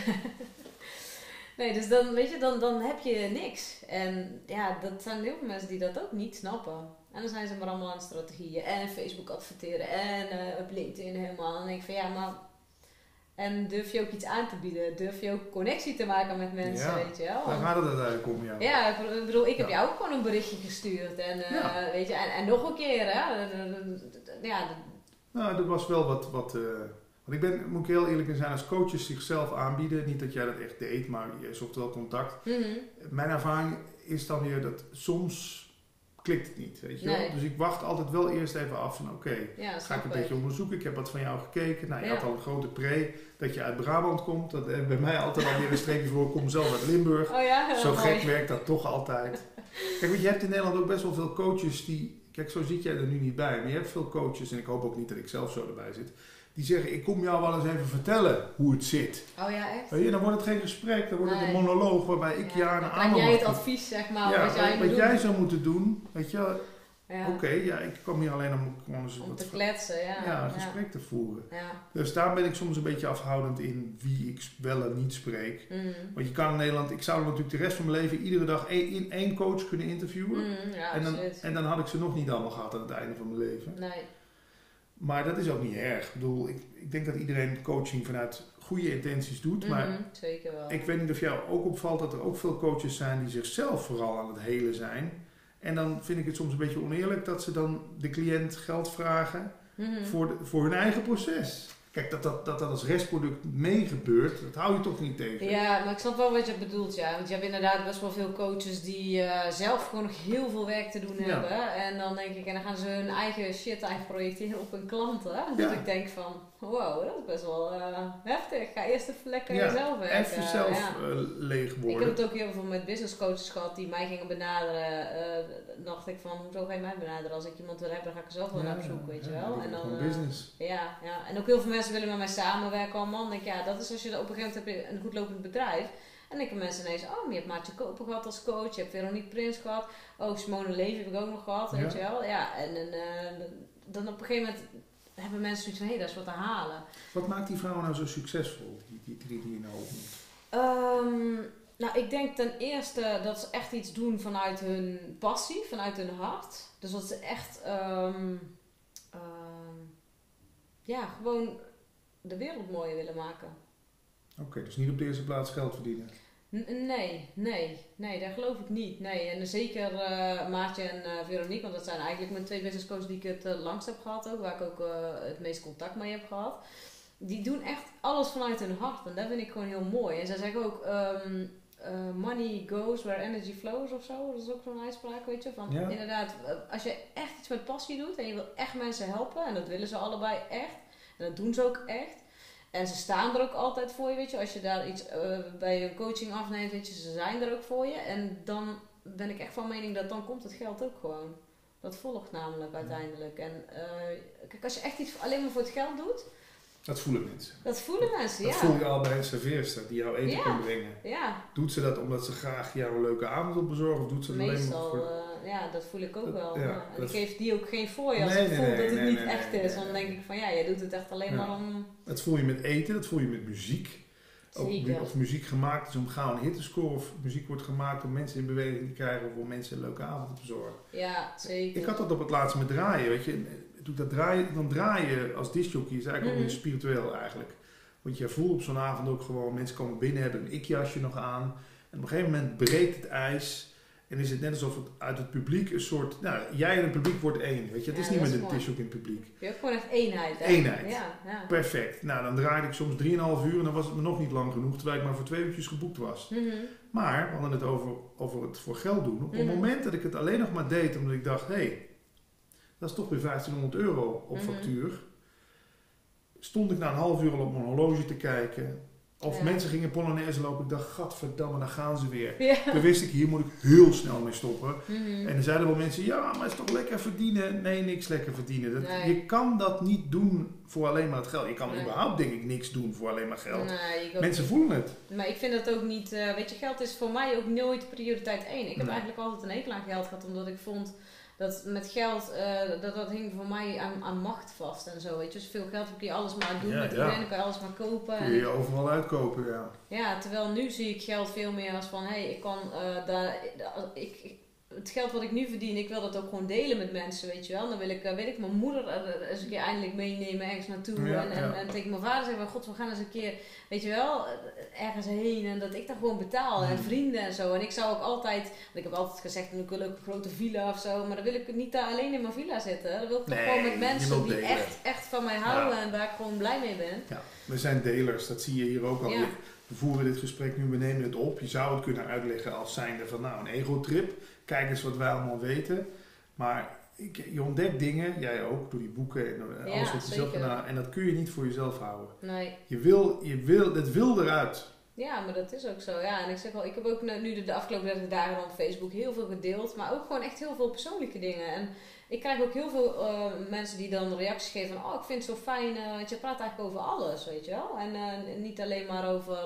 nee, dus dan, weet je, dan, dan heb je niks. En ja, dat zijn heel veel mensen die dat ook niet snappen. En dan zijn ze maar allemaal aan strategieën en Facebook adverteren en eh op LinkedIn helemaal. En dan denk ik van ja, maar... En durf je ook iets aan te bieden? Durf je ook connectie te maken met mensen, Ja, weet je wel? Daar gaat het uiteindelijk om, ja. Ja, ik bedoel, ik heb Ja. jou ook gewoon een berichtje gestuurd. En, eh, Ja. weet je, en, en nog een keer, hè. Ja, Nou, er was wel wat... wat eh, want ik ben, moet ik heel eerlijk in zijn, als coaches zichzelf aanbieden, niet dat jij dat echt deed, maar je zocht wel contact. mhm. Mijn ervaring is dan weer dat soms klikt het niet, weet je wel. Dus ik wacht altijd wel eerst even af van, oké, ja, ga ik een beetje onderzoeken. Ik heb wat van jou gekeken. Nou, je Ja. had al een grote pre dat je uit Brabant komt. Dat heeft bij mij altijd alweer een streepje voor. Ik kom zelf uit Limburg. Oh ja, Zo mooi. gek werkt dat toch altijd. Kijk, want je hebt in Nederland ook best wel veel coaches die... Kijk, zo zit jij er nu niet bij. Maar je hebt veel coaches, en ik hoop ook niet dat ik zelf zo erbij zit... Die zeggen, ik kom jou wel eens even vertellen hoe het zit. Oh ja, echt? Weet je, dan wordt het geen gesprek, dan wordt het een monoloog waarbij ik ja, jou een aandacht jij het advies, zeg maar, wat jij wat doen. jij zou moeten doen, weet je, Ja, oké, ja, ik kwam hier alleen om gewoon eens Om wat te kletsen, ja. ja, een gesprek te voeren. Ja. Dus daar ben ik soms een beetje afhoudend in wie ik wel en niet spreek. Mm. Want je kan in Nederland, ik zou natuurlijk de rest van mijn leven iedere dag één, in één coach kunnen interviewen. Mm, ja, en, dan, en dan had ik ze nog niet allemaal gehad aan het einde van mijn leven. Nee. Maar dat is ook niet erg. Ik bedoel, ik, ik denk dat iedereen coaching vanuit goede intenties doet. Maar Mhm, Zeker wel. ik weet niet of jou ook opvalt dat er ook veel coaches zijn die zichzelf vooral aan het helen zijn. En dan vind ik het soms een beetje oneerlijk dat ze dan de cliënt geld vragen Mhm. voor, de, voor hun eigen proces. Kijk, dat dat, dat dat als restproduct meegebeurt, dat hou je toch niet tegen. Ja, maar ik snap wel wat je bedoelt, ja. Want je hebt inderdaad best wel veel coaches die eh, zelf gewoon nog heel veel werk te doen Ja. hebben. En dan denk ik, en dan gaan ze hun eigen shit eigenlijk projecteren op hun klanten. Dat Ja. ik denk van, wow, dat is best wel eh, heftig. Ga eerst even lekker Ja, jezelf werken. Even zelf Ja. eh, leeg Ik worden. heb het ook heel veel met business coaches gehad die mij gingen benaderen. Dan dacht ik van, hoezo ga je mij benaderen? Als ik iemand wil hebben, dan ga ik er zelf wel naar op zoek, weet je wel. En dan, business. ja, ja, en ook heel veel mensen willen met mij samenwerken. Al man, denk ik, ja, dat is als je op een gegeven moment heb je een goed lopend bedrijf. En dan hebben mensen ineens, oh, je hebt Maartje Koper gehad als coach, je hebt Veronique Prins gehad, oh, Simone Levy heb ik ook nog gehad, weet je wel. Ja, en, en dan op een gegeven moment hebben mensen zoiets van, hé, hey, daar is wat te halen. Wat maakt die vrouwen nou zo succesvol, die, die drie die je nou opnoemt? Nou, ik denk ten eerste dat ze echt iets doen vanuit hun passie, vanuit hun hart. Dus dat ze echt, ehm, ehm, ja, gewoon de wereld mooier willen maken. Oké, dus niet op de eerste plaats geld verdienen. Nee, nee, nee, daar geloof ik niet. Nee, en zeker eh Maartje en eh, Veronique, want dat zijn eigenlijk mijn twee business coaches die ik het eh, langst heb gehad ook, waar ik ook het meest contact mee heb gehad. Die doen echt alles vanuit hun hart en dat vind ik gewoon heel mooi. En zij zeggen ook, ehm, eh, money goes where energy flows of zo. Dat is ook zo'n uitspraak, weet je. Van, Ja. Inderdaad, als je echt iets met passie doet en je wil echt mensen helpen, en dat willen ze allebei echt, en dat doen ze ook echt. En ze staan er ook altijd voor je, weet je. Als je daar iets eh, bij een coaching afneemt, weet je, ze zijn er ook voor je. En dan ben ik echt van mening dat dan komt het geld ook gewoon. Dat volgt namelijk uiteindelijk. En eh, kijk, als je echt iets alleen maar voor het geld doet, Dat voelen mensen. dat voelen mensen, Dat ja. voel je al bij een serveerster die jou eten Ja. kan brengen. Ja, Doet ze dat omdat ze graag jou een leuke avond wil bezorgen? Of doet ze dat alleen maar voor... eh, ja, dat voel ik ook wel. ja, Ja. En ik geef die ook geen fooi als Nee, ik voel nee, dat het nee, niet echt is. Dan denk ik van ja, jij doet het echt alleen maar om... Dat voel je met eten, dat voel je met muziek. Ook of muziek gemaakt is om gauw een hit te scoren. Of muziek wordt gemaakt om mensen in beweging te krijgen. Of om mensen een leuke avond te bezorgen. Ja, zeker. Ik had dat op het laatste met draaien, weet je. Ik dat draaien, dan draaien als discjockey is eigenlijk ook Mhm. weer spiritueel eigenlijk. Want je voelt op zo'n avond ook gewoon, mensen komen binnen, hebben een ikjasje nog aan. En op een gegeven moment breekt het ijs. En is het net alsof het uit het publiek een soort, nou, jij en het publiek wordt één, weet je. Het Ja, is niet meer een disjockey in het publiek. Je hebt gewoon echt eenheid. Hè? Eenheid. Ja, ja. Perfect. Nou, dan draaide ik soms 3,5 uur en dan was het me nog niet lang genoeg, terwijl ik maar voor twee uurtjes geboekt was. Mhm. Maar we hadden het over, over het voor geld doen. Op het Mhm. moment dat ik het alleen nog maar deed, omdat ik dacht, hé, hey, dat is toch weer 1500 euro op Mhm. factuur. Stond ik na een half uur al op mijn horloge te kijken. Of Ja. mensen gingen Polonaise lopen. Ik dacht, gadverdamme, daar gaan ze weer. Ja. Toen wist ik, hier moet ik heel snel mee stoppen. Mhm. En dan zeiden wel mensen, ja, maar het is toch lekker verdienen? Nee, niks lekker verdienen. Dat, Nee. Je kan dat niet doen voor alleen maar het geld. Je kan Nee. überhaupt, denk ik, niks doen voor alleen maar geld. Nee, Mensen voelen het. Maar ik vind dat ook niet, eh, weet je, geld is voor mij ook nooit prioriteit één. Ik heb eigenlijk altijd een hekel aan geld gehad, omdat ik vond dat met geld, eh, dat, dat hing voor mij aan, aan macht vast en zo. Weet je, dus veel geld kun je alles maar doen Ja, met ja. iedereen, dan kan je alles maar kopen. Kun En je je overal uitkopen, ja. ja, terwijl nu zie ik geld veel meer als van, hé, hey, ik kan eh, daar, ik, ik- het geld wat ik nu verdien, ik wil dat ook gewoon delen met mensen, weet je wel. Dan wil ik, eh, weet ik, mijn moeder eens een keer eindelijk meenemen ergens naartoe. Ja, en, en, ja. en tegen mijn vader zeggen, god, we gaan eens een keer, weet je wel, ergens heen. En dat ik daar gewoon betaal. En vrienden en zo. En ik zou ook altijd, want ik heb altijd gezegd, ik wil ook een grote villa of zo. Maar dan wil ik niet daar alleen in mijn villa zitten. Dan wil ik Nee, gewoon met mensen die echt, echt van mij houden en waar ik gewoon blij mee ben. Ja, we zijn delers, dat zie je hier ook al. We voeren dit gesprek nu, we nemen het op. Je zou het kunnen uitleggen als zijnde van nou een egotrip. Kijk eens wat wij allemaal weten. Maar ik, je ontdekt dingen, jij ook, door die boeken en Ja, alles wat je zelf gedaan En dat kun je niet voor jezelf houden. Nee. Je wil, je wil, het wil eruit. Ja, maar dat is ook zo. Ja, en ik zeg wel, ik heb ook nu nu de, de afgelopen 30 dagen op Facebook heel veel gedeeld, maar ook gewoon echt heel veel persoonlijke dingen. En ik krijg ook heel veel eh, mensen die dan reacties geven van, oh, ik vind het zo fijn, eh, want je praat eigenlijk over alles, weet je wel. En eh, niet alleen maar over,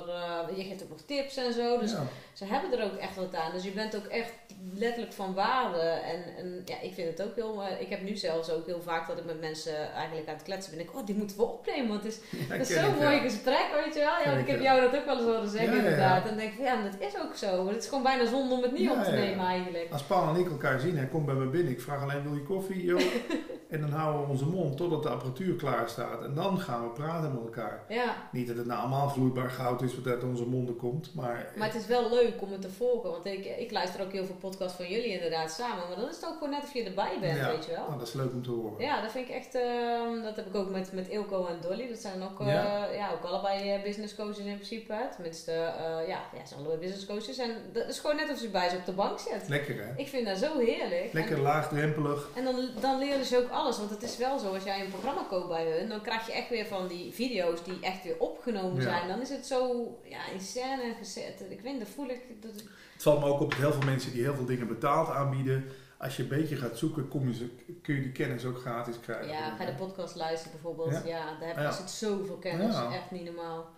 je geeft ook nog tips en zo, dus Ja. ze hebben er ook echt wat aan. Dus je bent ook echt letterlijk van waarde. En, en ja, ik vind het ook heel, ik heb nu zelfs ook heel vaak dat ik met mensen eigenlijk aan het kletsen ben. Ik, oh, die moeten we opnemen, want het is Ja, is zo'n mooi gesprek, weet je wel. Ja, ik, ik heb jou dat ook wel eens horen zeggen, Ja, inderdaad. En dan denk ik, ja, dat is ook zo. Maar het is gewoon bijna zonde om het niet op te nemen eigenlijk. Als Paul en ik elkaar zien, hij komt bij me binnen. Ik vraag alleen, wil je Koffie. en dan houden we onze mond totdat de apparatuur klaar staat. En dan gaan we praten met elkaar. Ja, Niet dat het nou allemaal vloeibaar goud is wat uit onze monden komt, maar... maar het is wel leuk om het te volgen. Want ik, ik luister ook heel veel podcasts van jullie inderdaad samen. Maar dan is het ook gewoon net of je erbij bent, Ja. weet je wel. Oh, dat is leuk om te horen. Ja, dat vind ik echt, ehm, dat heb ik ook met, met Ilko en Dolly. Dat zijn ook, eh, Ja. ja. ook allebei eh, business coaches in principe. hè. Tenminste, eh, ja, ja, ze zijn allebei business coaches. En dat is gewoon net of je bij ze op de bank zit. Lekker hè? Ik vind dat zo heerlijk. Lekker En- laagdrempelig. En dan, dan leren ze ook alles. Want het is wel zo, als jij een programma koopt bij hun, dan krijg je echt weer van die video's die echt weer opgenomen Ja. zijn. Dan is het zo ja, in scène gezet. Ik weet niet, dat voel ik. Dat, Het valt me ook op dat heel veel mensen die heel veel dingen betaald aanbieden. Als je een beetje gaat zoeken, kom je ze, kun je die kennis ook gratis krijgen. ja, ga de podcast luisteren bijvoorbeeld. Ja. Ja, daar heb je zit zoveel kennis. Echt niet normaal.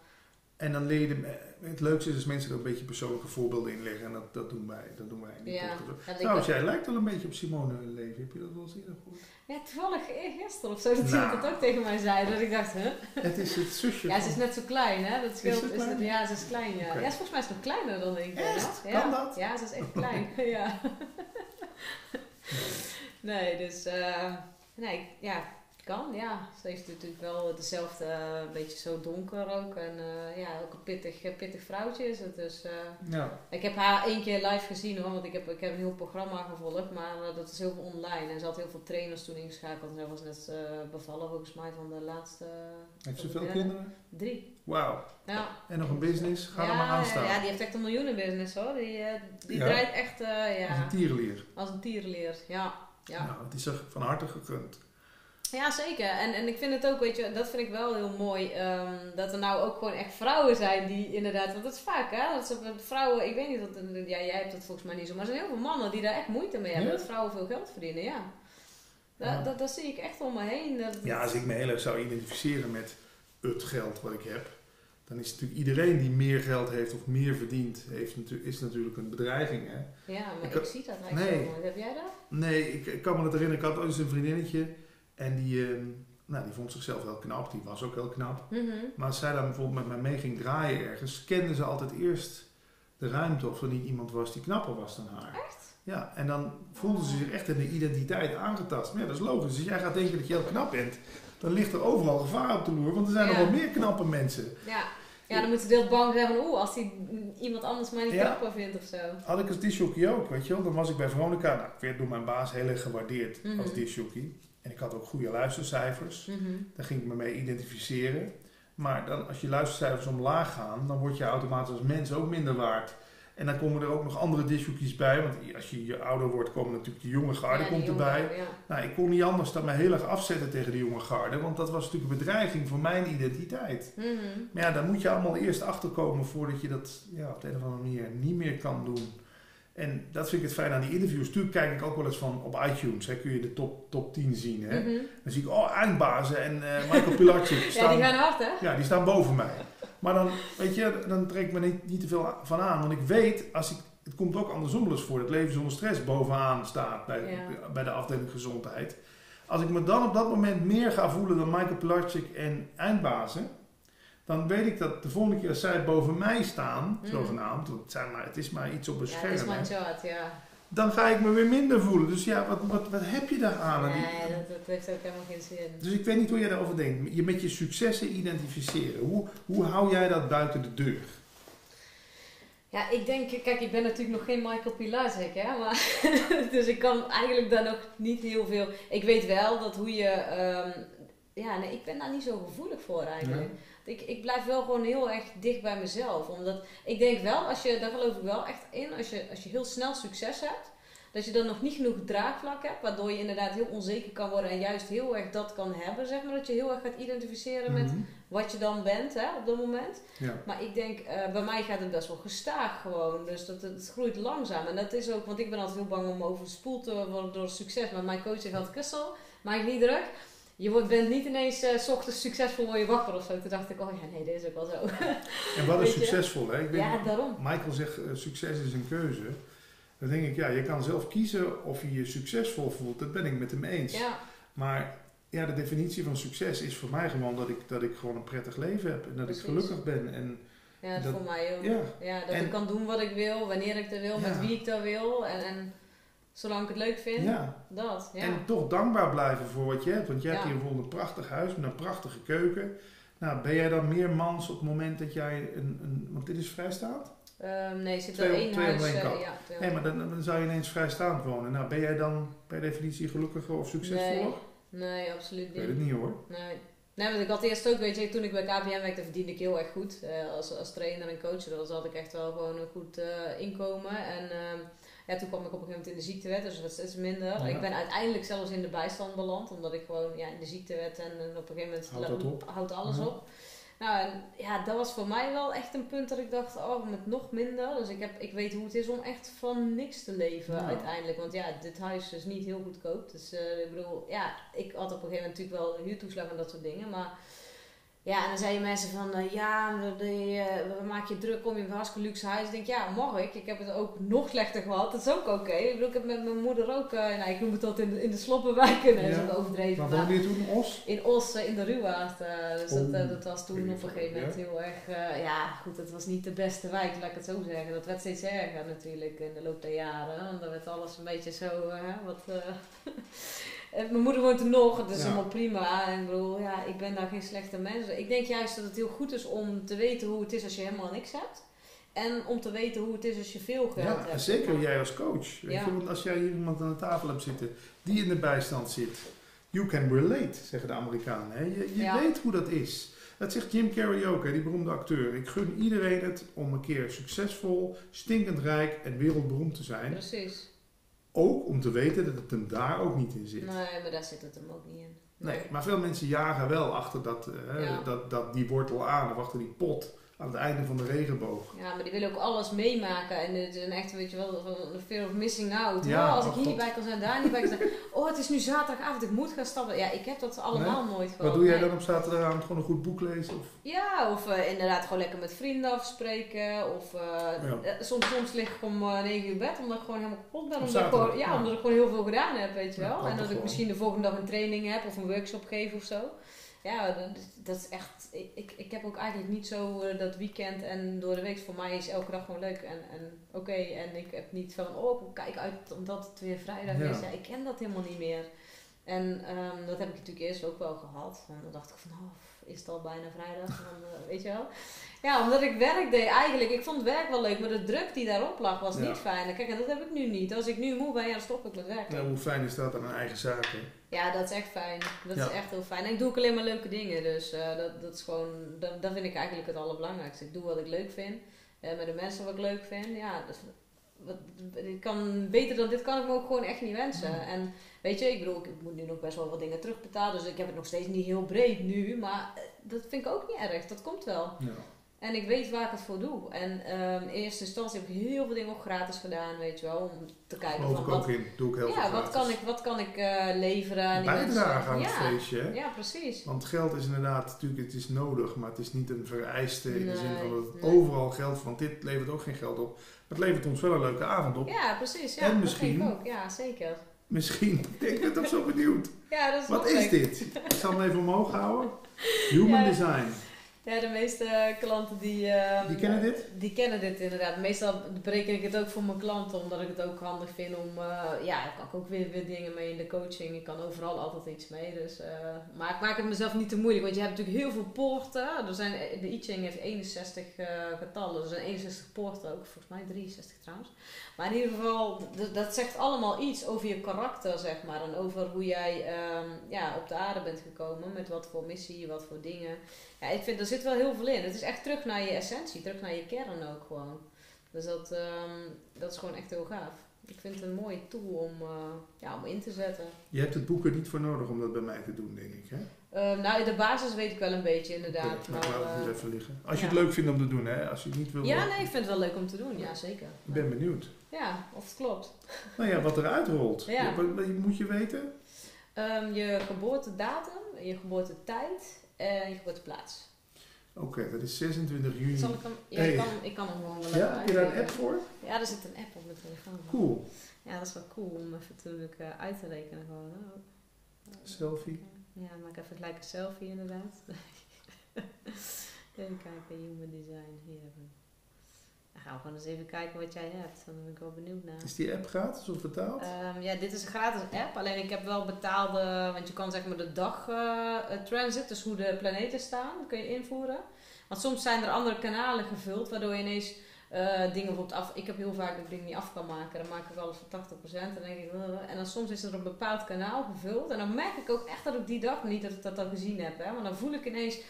En dan leer je, de- het leukste is als mensen er een beetje persoonlijke voorbeelden in leggen. En dat, dat doen wij. Dat doen wij in die Ja. podcast. Ook- jij lijkt wel een beetje op Simone Levy. Heb je dat wel eens eerder gehoord? Ja, toevallig gisteren of zo, dat Nou. iemand dat ook tegen mij zei. Dat ik dacht, huh? Het is het zusje Ja, ze is net zo klein, hè? Dat scheelt. Is klein? het, ja, ze is klein, ja. Ja, volgens mij is ze nog kleiner dan ik. Echt? Ja. Kan dat? Ja, ze is echt klein. ja. Nee, dus eh, nee, ja, kan, ja. Ze heeft natuurlijk wel dezelfde, eh, een beetje zo donker ook. En eh, ja, ook een pittig, eh, pittig vrouwtje is het. Dus Ja, ik heb haar één keer live gezien hoor, want ik heb, ik heb een heel programma gevolgd. Maar dat is heel veel online. En ze had heel veel trainers toen ingeschakeld. En zij was net bevallen volgens mij van de laatste heeft ze veel derde. kinderen? Drie. Wauw. Ja. En nog een business? Ga er ja, maar aan staan. Ja, die heeft echt een miljoenenbusiness hoor. Die, die Ja? draait echt eh, Als ja, een tierenlier. als een tierenleer. Ja. Ja. Nou, het is er van harte gegund. Ja, zeker. En, en ik vind het ook, weet je, dat vind ik wel heel mooi. ehm, dat er nou ook gewoon echt vrouwen zijn die inderdaad, want dat is vaak hè, dat ze, vrouwen, ik weet niet, dat, ja, jij hebt dat volgens mij niet zo, maar er zijn heel veel mannen die daar echt moeite mee hebben, Ja? dat vrouwen veel geld verdienen, ja. Dat, Ja. dat, dat zie ik echt om me heen. Dat, Ja, als ik me heel erg zou identificeren met het geld wat ik heb, dan is natuurlijk iedereen die meer geld heeft of meer verdient, heeft natu- is natuurlijk een bedreiging. Hè? ja, maar Ik ik, zie dat eigenlijk nee. Heb jij dat? Nee, ik, ik kan me dat herinneren. Ik had ooit eens een vriendinnetje en die, ehm, nou, die vond zichzelf heel knap. Die was ook heel knap. Mhm. Maar als zij dan bijvoorbeeld met mij mee ging draaien ergens, kende ze altijd eerst de ruimte of er niet iemand was die knapper was dan haar. Echt? Ja, en dan voelde ze zich echt in de identiteit aangetast. Maar ja, dat is logisch. Als jij gaat denken dat je heel knap bent, dan ligt er overal gevaar op de loer. Want er zijn Ja. nog wel meer knappe mensen. Ja. Ja, dan moeten ze heel bang zijn van, oeh, als die iemand anders mij niet Ja. knapper vindt of zo. Had ik als disjockey ook, weet je wel. Dan was ik bij Veronica. Nou, ik werd door mijn baas heel erg gewaardeerd Mhm. als disjockey. En ik had ook goede luistercijfers. Mhm. Daar ging ik me mee identificeren. Maar dan, als je luistercijfers omlaag gaan, dan word je automatisch als mens ook minder waard. En dan komen er ook nog andere disjockeys bij. Want als je, je ouder wordt, komen natuurlijk de jonge garde Ja, komt erbij. Ja. Nou, ik kon niet anders dan me heel erg afzetten tegen de jonge garde. Want dat was natuurlijk een bedreiging voor mijn identiteit. Mhm. Maar ja, daar moet je allemaal eerst achterkomen voordat je dat ja, op de een of andere manier niet meer kan doen. En dat vind ik het fijn aan die interviews. Natuurlijk kijk ik ook wel eens van op iTunes. Hè, kun je de top, top 10 zien. Hè? Mhm. Dan zie ik, oh, eindbazen en eh, Michael Pilarczyk Ja, staan, die gaan hard, hè? ja, die staan boven mij. Maar dan, weet je, dan trek ik me niet, niet te veel van aan. Want ik weet, als ik, het komt ook andersom wel eens voor, dat leven zonder stress bovenaan staat bij, Ja. bij de afdeling gezondheid. Als ik me dan op dat moment meer ga voelen dan Michael Pilarczyk en eindbazen, dan weet ik dat de volgende keer als zij boven mij staan, Mm. zogenaamd, want het, zijn maar, het is maar iets op een Ja, scherm, het is maar ja. dan ga ik me weer minder voelen. Dus ja, wat, wat, wat heb je daar aan? Die- Nee, dat, dat heeft ook helemaal geen zin. dus ik weet niet hoe jij daarover denkt. Je met je successen identificeren. Hoe, hoe hou jij dat buiten de deur? Ja, ik denk, kijk, ik ben natuurlijk nog geen Michael Pilarczyk, hè, maar dus ik kan eigenlijk daar nog niet heel veel. Ik weet wel dat hoe je, ehm, ja, nee, ik ben daar niet zo gevoelig voor eigenlijk. Ik, ik blijf wel gewoon heel erg dicht bij mezelf, omdat ik denk wel, als je, daar geloof ik wel echt in, als je, als je heel snel succes hebt, dat je dan nog niet genoeg draagvlak hebt, waardoor je inderdaad heel onzeker kan worden en juist heel erg dat kan hebben, zeg maar, dat je heel erg gaat identificeren met Mhm. wat je dan bent hè, op dat moment. Ja. Maar ik denk, eh, bij mij gaat het best wel gestaag gewoon. Dus dat, het groeit langzaam. En dat is ook, want ik ben altijd heel bang om overspoeld te worden door succes. Maar mijn coach zegt altijd, Christel, maak je niet druk. Je wordt, bent niet ineens eh, s ochtends succesvol word je wakker of zo. Toen dacht ik, oh ja, nee, dit is ook wel zo. En wat is succesvol? Hè? Ik weet, ja, daarom. Michael zegt, eh, succes is een keuze. Dan denk ik, ja, je kan zelf kiezen of je je succesvol voelt. Dat ben ik met hem eens. Ja, Maar ja, de definitie van succes is voor mij gewoon dat ik, dat ik gewoon een prettig leven heb. En dat Precies. ik gelukkig ben. En ja dat, Dat- voor mij ook. ja, Ja, dat En- ik kan doen wat ik wil, wanneer ik dat wil, met wie ik dat wil. En, en zolang ik het leuk vind, ja. dat. Ja. En toch dankbaar blijven voor wat je hebt. Want jij hebt hier bijvoorbeeld een prachtig huis met een prachtige keuken. Nou, ben jij dan meer mans op het moment dat jij een... een want dit is vrijstaand? Ehm, nee, er zit op- één twee huis. één eh, ja, twee Nee, maar dan, dan zou je ineens vrijstaand wonen. Nou, ben jij dan per definitie gelukkiger of succesvoller? Nee, absoluut Ik niet. weet het niet hoor. Nee. Nee, want ik had eerst ook, weet je, toen ik bij KPN werkte, verdiende ik heel erg goed. eh, als, als trainer en coach. Dus had ik echt wel gewoon een goed eh, inkomen. En ehm, ja, toen kwam ik op een gegeven moment in de ziektewet, dus dat was steeds minder. Ja. Ik ben uiteindelijk zelfs in de bijstand beland, omdat ik gewoon ja, in de ziektewet en, en op een gegeven moment Houdt dat op? houdt alles Ja. op. Nou, en ja, dat was voor mij wel echt een punt dat ik dacht, oh, met nog minder. Dus ik, heb, ik weet hoe het is om echt van niks te leven Ja. uiteindelijk. Want ja, dit huis is niet heel goedkoop. Dus eh, ik bedoel, ja, ik had op een gegeven moment natuurlijk wel huurtoeslag en dat soort dingen. Maar ja, en dan zeiden mensen van, eh, ja, we, eh, we maken je druk om je een hartstikke luxe huis. Ik denk, ja, mag ik? Ik heb het ook nog slechter gehad. Dat is ook oké. Ik bedoel, ik heb met mijn moeder ook, eh, nou, ik noem het altijd in de, in de sloppenwijken. Nee, dat is ook overdreven. Maar woonde je toen in Os? in Os, in de Ruwaard. dus dat, Oh, dat was toen op een gegeven moment heel erg... ja, goed, het was niet de beste wijk, laat ik het zo zeggen. Dat werd steeds erger natuurlijk in de loop der jaren. Want dan werd alles een beetje zo... wat, mijn moeder woont er nog, dat is Ja. allemaal prima. En ik bedoel, ja, ik ben daar geen slechte mens. Ik denk juist dat het heel goed is om te weten hoe het is als je helemaal niks hebt. En om te weten hoe het is als je veel geld Ja, hebt. zeker jij als coach. Weet je, want als jij hier iemand aan de tafel hebt zitten die in de bijstand zit, you can relate, zeggen de Amerikanen. Hè? Je, je weet hoe dat is. Dat zegt Jim Carrey ook, hè, die beroemde acteur. Ik gun iedereen het om een keer succesvol, stinkend rijk en wereldberoemd te zijn. Precies. Ook om te weten dat het hem daar ook niet in zit. Nee, maar daar zit het hem ook niet in. Nee, maar veel mensen jagen wel achter dat, eh, Ja. dat, dat die wortel aan of achter die pot aan het einde van de regenboog. Ja, maar die willen ook alles meemaken. En het is een echt, weet je wel, een fear of missing out. Ja, oh, als ik hier niet bij kan zijn, daar niet bij kan zijn. Oh, het is nu zaterdagavond, ik moet gaan stappen. Ja, ik heb dat allemaal nooit gewoon. Wat doe jij Nee. dan op zaterdagavond? Gewoon een goed boek lezen? Of? Ja, of eh, inderdaad gewoon lekker met vrienden afspreken. Of eh, Ja. eh, soms, soms lig ik om eh 9 uur bed omdat ik gewoon helemaal kapot ben. Omdat ik, gewoon, ja, omdat ik gewoon heel veel gedaan heb, weet je wel. en dat ik misschien de volgende dag een training heb of een workshop geef of zo. Ja, dat, is echt. Ik, ik, heb ook eigenlijk niet zo eh, dat weekend en door de week. Voor mij is elke dag gewoon leuk en, en oké. En ik heb niet van, oh, ik kijk uit omdat het weer vrijdag Ja. is. Ja, ik ken dat helemaal niet meer. En ehm, dat heb ik natuurlijk eerst ook wel gehad. En dan dacht ik van, oh, is het al bijna vrijdag? Dan, eh, weet je wel. Ja, omdat ik werk deed eigenlijk. Ik vond het werk wel leuk, maar de druk die daarop lag was Ja. niet fijn. Kijk, en dat heb ik nu niet. Als ik nu moe ben, ja, dan stop ik met werken. Nou, hoe fijn is dat aan een eigen zaak? Hè? Ja, dat is echt fijn. Dat Ja. is echt heel fijn. En ik doe ook alleen maar leuke dingen. Dus eh, dat, dat is gewoon, dat, dat vind ik eigenlijk het allerbelangrijkste. Ik doe wat ik leuk vind. eh, met de mensen wat ik leuk vind. Ja, dus, wat, ik kan, beter dan dit kan ik me ook gewoon echt niet wensen. Ja. En weet je, ik bedoel, ik moet nu nog best wel wat dingen terugbetalen. Dus ik heb het nog steeds niet heel breed nu. Maar eh, dat vind ik ook niet erg. Dat komt wel. Ja. En ik weet waar ik het voor doe. En ehm, in eerste instantie heb ik heel veel dingen ook gratis gedaan, weet je wel. Om te kijken Geloof van ik wat, ook in. Doe ik heel veel ja, wat kan ik, wat kan ik eh, leveren Bijdragen aan het ja. feestje. Hè? Ja, precies. Want geld is inderdaad, natuurlijk, het is nodig, maar het is niet een vereiste in de zin van dat het Nee, overal geld, want dit levert ook geen geld op. Maar het levert ons wel een leuke avond op. Ja, precies. Ja, En dat misschien- denk ik ook. Ja, zeker. Misschien, ik ben toch zo benieuwd. Ja, dat is Wat is leuk. dit? Ik zal hem even omhoog houden. Human Ja. design. Ja, de meeste klanten die... ehm, Die kennen dit? Die kennen dit inderdaad. Meestal bereken ik het ook voor mijn klanten, omdat ik het ook handig vind om... eh, ja, daar kan ik ook weer, weer dingen mee in de coaching. Ik kan overal altijd iets mee. Dus, eh, maar ik maak het mezelf niet te moeilijk, want je hebt natuurlijk heel veel poorten. Er zijn, de I Ching heeft 61 eh, getallen. Er zijn 61 poorten ook, volgens mij 63 trouwens. Maar in ieder geval, dat zegt allemaal iets over je karakter, zeg maar. En over hoe jij ehm, ja, op de aarde bent gekomen, met wat voor missie, wat voor dingen. Ja, ik vind, er zit wel heel veel in. Het is echt terug naar je essentie, terug naar je kern ook gewoon. Dus dat, ehm, dat is gewoon echt heel gaaf. Ik vind het een mooie tool om, eh, ja, om in te zetten. Je hebt het boek er niet voor nodig om dat bij mij te doen, denk ik. Hè? Ehm, nou, de basis weet ik wel een beetje inderdaad. Oké, maar laat het eh, eens even liggen. Als je ja. het leuk vindt om te doen, hè? Als je het niet wil. ja, nee, ik vind het wel leuk om te doen. Ja, zeker. Ik ben benieuwd. Ja, of het klopt. Nou ja, wat eruit rolt. Ja. Ja, wat, wat moet je weten? Ehm, je geboortedatum, je geboortetijd en je geboorteplaats. Oké, dat is 26 juni. Zal ik hem... Ja, Hey. ik, kan, ik kan hem gewoon wel. Ja, heb je daar een app voor? Ja, er zit een app op mijn telefoon. Cool. Ja, dat is wel cool om even natuurlijk eh, uit te rekenen gewoon. Selfie. Ja, maak even gelijk een selfie inderdaad. even kijken, human design. Hier hebben we. Dan gaan we gewoon eens even kijken wat jij hebt. Dan ben ik wel benieuwd naar. Is die app gratis of betaald? Ehm, ja, dit is een gratis app. Alleen ik heb wel betaalde, want je kan zeg maar de dag eh, eh, transit, dus hoe de planeten staan, kun je invoeren. Want soms zijn er andere kanalen gevuld, waardoor je ineens eh, dingen bijvoorbeeld af. Ik heb heel vaak dat ik dingen niet af kan maken. Dan maak ik wel eens van 80%. En dan denk ik, en dan soms is er een bepaald kanaal gevuld. En dan merk ik ook echt dat ik die dag niet dat ik dat al gezien heb. Hè? Maar dan voel ik ineens.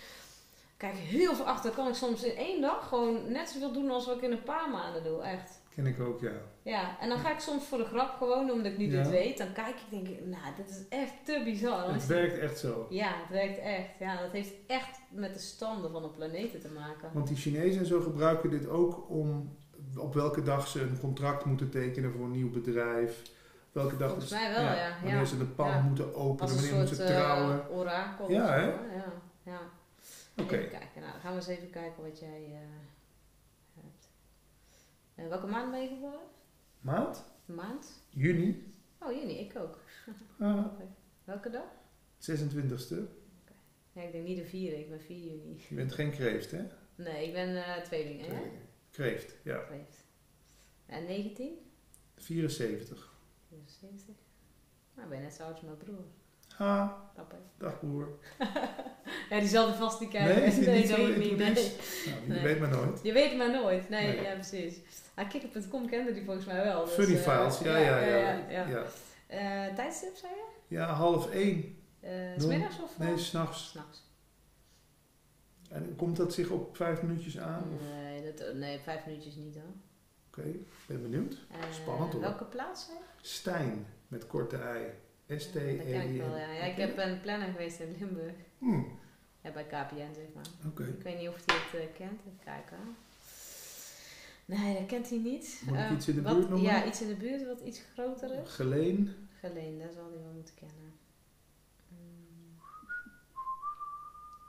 Kijk, heel veel achter. kan ik soms in één dag gewoon net zoveel doen als wat ik in een paar maanden doe. Echt. Ken ik ook, ja. Ja, en dan ga ik soms voor de grap gewoon, omdat ik nu Ja. dit weet. Dan kijk ik denk ik, nou, dit is echt te bizar. Dan Het werkt echt zo. Ja, het werkt echt. Ja, dat heeft echt met de standen van de planeten te maken. Want die Chinezen en zo gebruiken dit ook om op welke dag ze een contract moeten tekenen voor een nieuw bedrijf. Welke dag Volgens mij wel, ja. Wanneer Ja. ze de pan moeten openen, wanneer moeten ze trouwen. eh, orakel. Ja, hè? Ja, ja. Oké. Even kijken. Nou, dan gaan we eens even kijken wat jij eh, hebt. En welke maand ben je geboren? Maand? Maand? Juni? Oh, juni. Ik ook. Ah. Welke dag? 26e. Ja, ik denk niet de vierde. Ik ben 4 juni. Je bent geen kreeft, hè? Nee, ik ben eh tweeling, hè? Kreeft, ja. Kreeft. En 19? 74. 74. Nou, ben je net zo oud als mijn broer. Ha, Grappig. dag broer. Ja, die zal er vast niet kijken. Nee, niet niet. introduce? Nee. Nou, je Nee. weet maar nooit. Je weet maar nooit. Nee, Nee. ja, precies. Ah, Kikker.com kende die volgens mij wel. dus, Funny eh, files, ja, ja, ja. ja, ja. Ja, Eh, tijdstip, zei je? Ja, half één. Uh, Smiddags of? Nee, s'nachts. S'nachts. En komt dat zich op vijf minuutjes aan? Of? Nee, dat, nee, vijf minuutjes niet hoor. Oké, ben benieuwd. Spannend, hoor. Welke plaats? hè? Stijn met korte ei. S t Ja, e dat ken ik wel, ja. ja ik heb een planner geweest in Limburg. Hm, Ja, bij KPN, zeg maar. Oké. Ik weet niet of hij het eh, kent. Even kijken. Nee, dat kent hij niet. Moet Eh, iets in de wat- buurt noemen? Ja, iets in de buurt wat iets groter is. Geleen. Geleen, dat zal hij wel moeten kennen. Hmm.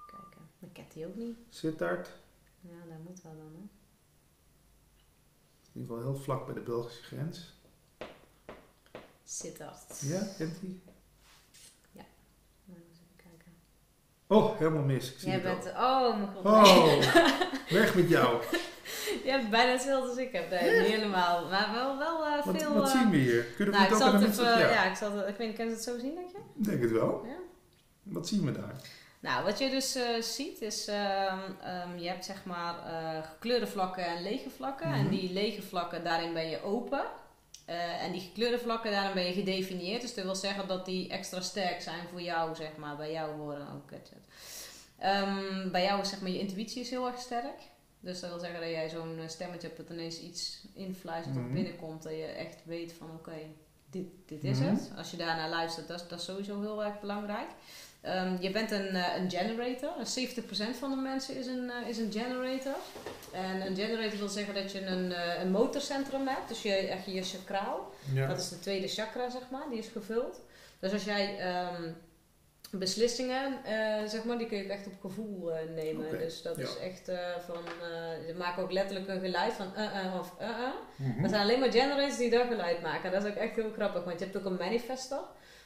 Kijken. Dat kent hij ook niet. Sittard. Ja, dat moet wel dan, hè. In ieder geval heel vlak bij de Belgische grens. Sittard. Ja, kent hij? Nou, eens even kijken. Oh, helemaal mis. Ik zie Jij het al. bent... Oh, mijn god. Oh, weg met jou. Je hebt bijna hetzelfde als ik heb. Nee, niet helemaal. Maar wel, wel eh, Wat, veel... wat eh, zien we hier? Kunnen we nou, het ook zal aan de mensen... Ja, Ja, ik zal het... Ik weet niet, kan je het zo zien, denk je? ik denk het wel. Ja. Wat zien we daar? Nou, wat je dus eh, ziet is, ehm, ehm, je hebt zeg maar gekleurde vlakken en lege vlakken. En Mhm. die lege vlakken, daarin ben je open. Eh, en die gekleurde vlakken, daarin ben je gedefinieerd. Dus dat wil zeggen dat die extra sterk zijn voor jou, zeg maar, bij jou worden ook. Ehm, bij jou is zeg maar je intuïtie is heel erg sterk. Dus dat wil zeggen dat jij zo'n eh, stemmetje hebt dat ineens iets influistert of Mhm. binnenkomt. Dat je echt weet van oké, dit, dit is Mhm. het. Als je daarnaar luistert, dat, is- dat is sowieso heel erg belangrijk. Ehm, je bent een, eh, een generator. 70% van de mensen is een, eh, is een generator. En een generator wil zeggen dat je een, eh, een motorcentrum hebt. Dus je, echt je chakraal. Ja. Dat is de tweede chakra, zeg maar. Die is gevuld. Dus als jij ehm, beslissingen, zeg maar, die kun je echt op gevoel nemen. Dus dat ja. is echt van... ze maken ook letterlijk een geluid van uh-uh of uh-uh. Er zijn alleen maar generators die dat geluid maken. Dat is ook echt heel grappig, want je hebt ook een manifester.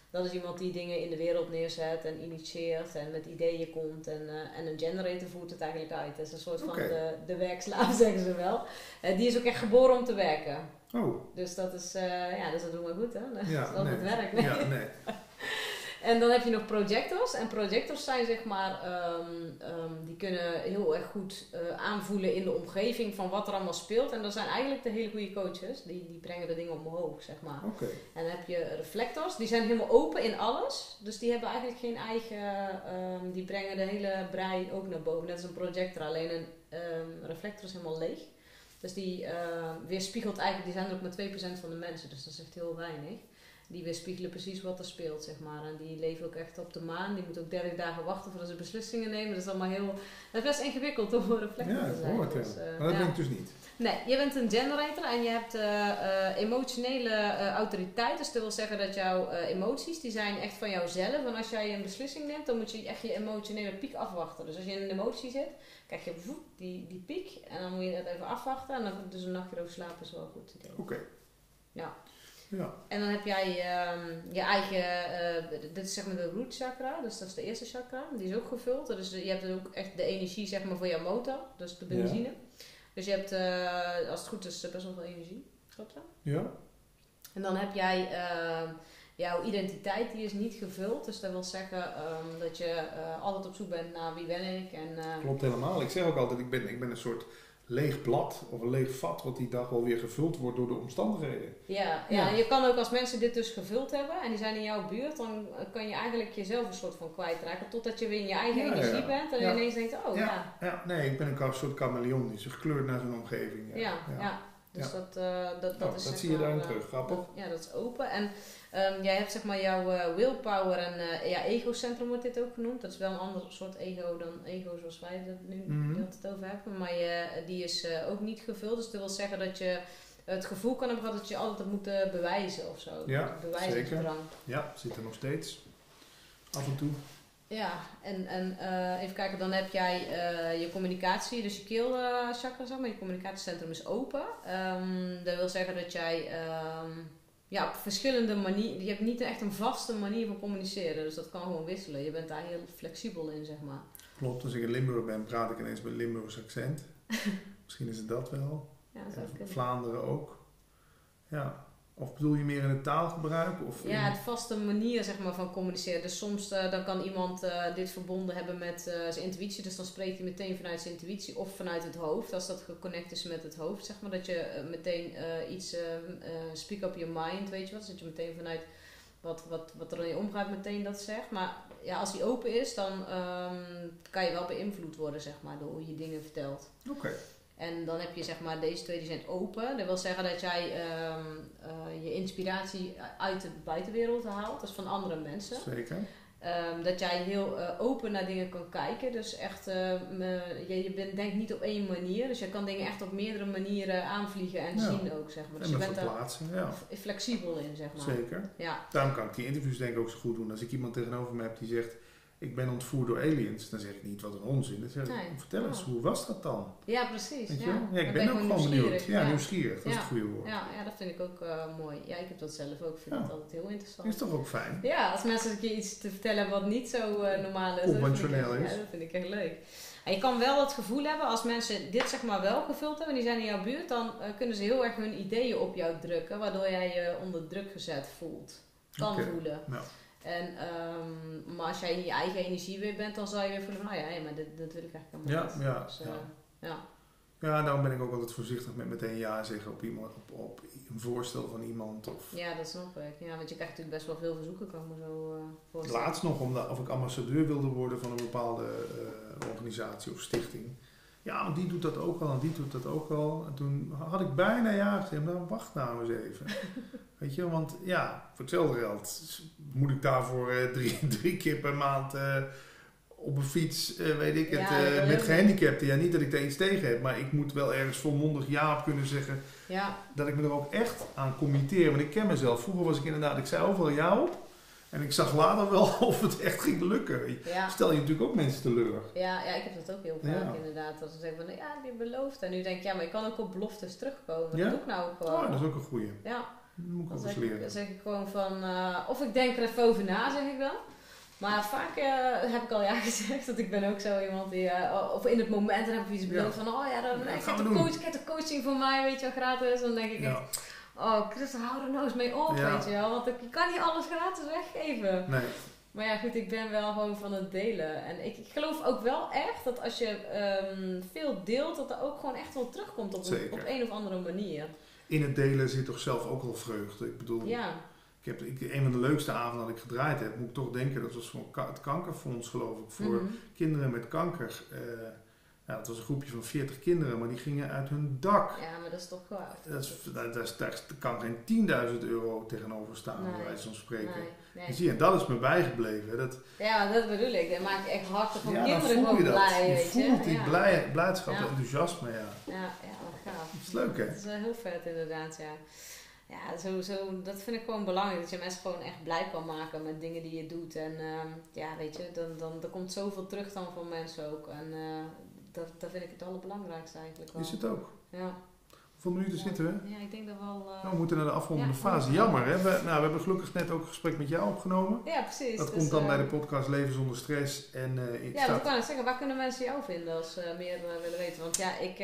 Dat is iemand die dingen in de wereld neerzet en initieert en met ideeën komt. En, eh, en een generator voert het eigenlijk uit. Dat is een soort van de, de werkslaaf, zeggen ze wel. Eh, die is ook echt geboren om te werken. Oh, Dus dat is, eh, ja, dus dat doen we goed, hè? Dat ja. is altijd nee. werk. Nee? Ja, nee. En dan heb je nog projectors. En projectors zijn zeg maar, ehm, ehm, die kunnen heel erg goed eh, aanvoelen in de omgeving van wat er allemaal speelt. En dat zijn eigenlijk de hele goede coaches. Die, die brengen de dingen omhoog, zeg maar. En dan heb je reflectors, die zijn helemaal open in alles. Dus die hebben eigenlijk geen eigen, ehm, die brengen de hele brei ook naar boven. Net als een projector, alleen een reflector is helemaal leeg. Dus die ehm, weerspiegelt eigenlijk, die zijn er ook maar 2% van de mensen, dus dat is echt heel weinig. Die weerspiegelen precies wat er speelt, zeg maar. En die leven ook echt op de maan. Die moeten ook 30 dagen wachten voordat ze beslissingen nemen. Dat is allemaal heel, dat is best ingewikkeld om een reflector Ja, te zijn. Dus, eh, Maar dat ja. ben ik dus niet. Nee, je bent een generator en je hebt eh, eh, emotionele autoriteit. Dus dat wil zeggen dat jouw emoties, die zijn echt van jouzelf. En als jij een beslissing neemt, dan moet je echt je emotionele piek afwachten. Dus als je in een emotie zit, krijg je voet, die, die piek. En dan moet je het even afwachten. En dan dus een nachtje over slapen is wel goed. Oké. Ja. Ja. En dan heb jij ehm, je eigen, eh, dit is zeg maar de root chakra, dus dat is de eerste chakra. Die is ook gevuld. Dus je hebt ook echt de energie zeg maar voor jouw motor, dus de benzine. Dus je hebt, eh, als het goed is, best wel veel energie. Klopt dat? Ja. En dan heb jij ehm, jouw identiteit, die is niet gevuld. Dus dat wil zeggen ehm, dat je eh, altijd op zoek bent naar wie ben ik. En, Klopt helemaal. Ik zeg ook altijd, ik ben, ik ben een soort leeg blad of een leeg vat wat die dag wel weer gevuld wordt door de omstandigheden. Ja, ja. Je kan ook als mensen dit dus gevuld hebben en die zijn in jouw buurt, dan kan je eigenlijk jezelf een soort van kwijtraken. Totdat je weer in je eigen Ja, energie ja. bent en Ja. ineens denkt, oh ja, Ja, nee, ik ben een soort chameleon die zich gekleurd naar zijn omgeving. ja, ja. Dus Ja. dat, eh, dat, dat Oh, is dat zeg zie je daarin eh, terug. Grappig. dat- ja, dat is open. En ehm, jij hebt zeg maar jouw eh, willpower en eh ja, egocentrum wordt dit ook genoemd. Dat is wel een ander soort ego dan ego zoals wij het nu hele tijd over hebben. Maar je, die is eh, ook niet gevuld. Dus dat wil zeggen dat je het gevoel kan hebben gehad dat je altijd moeten bewijzen of zo. Ja, Bewijzingsdrang. Ja, zit er nog steeds. Af en toe. Ja, en, en eh, even kijken, dan heb jij eh, je communicatie, dus je keelchakra, zeg maar, je communicatiecentrum is open. Ehm, dat wil zeggen dat jij ehm, ja, op verschillende manieren, je hebt niet echt een vaste manier van communiceren, dus dat kan gewoon wisselen. Je bent daar heel flexibel in, zeg maar. Klopt, als ik in Limburg ben, praat ik ineens met Limburgs accent. Misschien is het dat wel. Ja, dat En. Vlaanderen ook. Ja. Of bedoel je meer in het taalgebruik? Of Ja, het vaste manier zeg maar, van communiceren. Dus soms eh, dan kan iemand eh, dit verbonden hebben met eh, zijn intuïtie. Dus dan spreekt hij meteen vanuit zijn intuïtie of vanuit het hoofd. Als dat geconnect is met het hoofd, zeg maar. Dat je meteen iets, speak up your mind, weet je wat. Dus dat je meteen vanuit wat, wat, wat er in je omgaat meteen dat zegt. Maar ja, als die open is, dan ehm, kan je wel beïnvloed worden, zeg maar, door hoe je dingen vertelt. Oké. En dan heb je zeg maar, deze twee die zijn open. Dat wil zeggen dat jij ehm, eh, je inspiratie uit de buitenwereld haalt, dus van andere mensen. Zeker. Ehm, dat jij heel eh, open naar dingen kan kijken. Dus echt, me- je, je bent, denkt niet op één manier. Dus je kan dingen echt op meerdere manieren aanvliegen en Ja. zien ook, zeg maar. Dus en je bent daar ja. flexibel in, zeg maar. Zeker. Ja, Daarom kan ik die interviews denk ik ook zo goed doen. Als ik iemand tegenover me heb die zegt, ik ben ontvoerd door aliens, dan zeg ik niet wat een onzin. Dan zeg ik, Nee. vertel eens, Oh. hoe was dat dan? ja precies. Ja. ik ben ook gewoon benieuwd. Ja, nieuwsgierig, dat is het goede woord. Ja, ja, dat vind ik ook eh, mooi. Ja, ik heb dat zelf ook. Ik vind dat altijd heel interessant. Is toch ook fijn? Ja, als mensen een keer iets te vertellen hebben wat niet zo eh, normaal is. dat vind ik Conventioneel is. Ja, dat vind ik echt leuk. En je kan wel het gevoel hebben, als mensen dit zeg maar wel gevuld hebben, die zijn in jouw buurt, dan eh, kunnen ze heel erg hun ideeën op jou drukken, waardoor jij je onder druk gezet voelt. Kan voelen. Ja. En, ehm, maar als jij in je eigen energie weer bent, dan zal je weer voelen van, nou ja, ja, maar dit, dit wil ik eigenlijk helemaal Ja, niet. ja, Dus, eh, ja. ja. Ja, daarom ben ik ook altijd voorzichtig met meteen ja zeggen op, iemand, op, op een voorstel van iemand. Of Ja, dat snap ik. Ja, want je krijgt natuurlijk best wel veel verzoeken, me zo voorstellen. laatst nog omdat, of ik ambassadeur wilde worden van een bepaalde eh, organisatie of stichting. Ja, want die doet dat ook al en die doet dat ook al. En toen had ik bijna ja gezegd, maar wacht nou eens even. Weet je, want ja, voor hetzelfde geld moet ik daarvoor eh, drie, drie keer per maand eh, op een fiets, eh, weet ik het, Ja, met gehandicapten. Ja, niet dat ik er iets tegen heb, maar ik moet wel ergens volmondig ja op kunnen zeggen Ja, dat ik me er ook echt aan committeer. Want ik ken mezelf. Vroeger was ik inderdaad, ik zei overal ja op. En ik zag later wel of het echt ging lukken. ja. Stel je natuurlijk ook mensen teleur. Ja, ja, ik heb dat ook heel vaak Ja. inderdaad. Dat ze zeggen van, ja, die beloofd. En nu denk ik, ja, maar ik kan ook op beloftes terugkomen. Ja? Dat doe ik nou ook gewoon. Oh, dat is ook een goeie. Ja, moet ik dan zeg leren. zeg ik gewoon van, eh, of ik denk er even over na, zeg ik dan. Maar vaak eh, heb ik al ja gezegd, dat ik ben ook zo iemand die, eh, of in het moment dan heb ik iets beloofd van, oh ja, dan, Ja, de coach, coaching voor mij, weet je wel, gratis. Dan denk ik Ja. oh Christel, hou er nou eens mee op, weet je wel. Want ik, je kan niet alles gratis weggeven. Nee, Maar ja, goed, ik ben wel gewoon van het delen. En ik, ik geloof ook wel echt dat als je ehm, veel deelt, dat er ook gewoon echt wel terugkomt op een, op een of andere manier. In het delen zit toch zelf ook wel vreugde. Ik bedoel, Ja, ik heb, ik, een van de leukste avonden dat ik gedraaid heb, moet ik toch denken, dat was voor het kankerfonds geloof ik, voor Mhm. kinderen met kanker. Eh nou, het was een groepje van 40 kinderen, maar die gingen uit hun dak. ja, maar dat is toch gewoon. Dat, is, dat, dat, daar kan geen 10.000 euro tegenover staan, Nee. bij wijze van spreken. Nee, nee. En zie je, en dat is me bijgebleven. Dat, Ja, dat bedoel ik. Dat maakt echt harten van ja, kinderen voel je gewoon dat. blij, je je. voelt die ja. blij, blijdschap, Ja. enthousiasme. Ja. Ja, ja, gaaf. Dat is leuk, hè? Dat is wel heel vet inderdaad, ja. Ja, zo, zo, dat vind ik gewoon belangrijk. Dat je mensen gewoon echt blij kan maken met dingen die je doet. En ehm, ja, weet je, dan, dan er komt zoveel terug dan van mensen ook. En eh, dat, dat vind ik het allerbelangrijkste eigenlijk wel. Is het ook. Ja. Hoeveel minuten zitten we? Ja, ik denk dat wel... eh, Nou, we moeten naar de afrondende Ja. fase. Jammer, hè? We, nou, we hebben gelukkig net ook een gesprek met jou opgenomen. ja, precies. Dat Dus, komt dan eh, bij de podcast Leven zonder stress. En ik Ja, wat kan ik zeggen? Waar kunnen mensen jou vinden als ze meer willen weten? Want ja, ik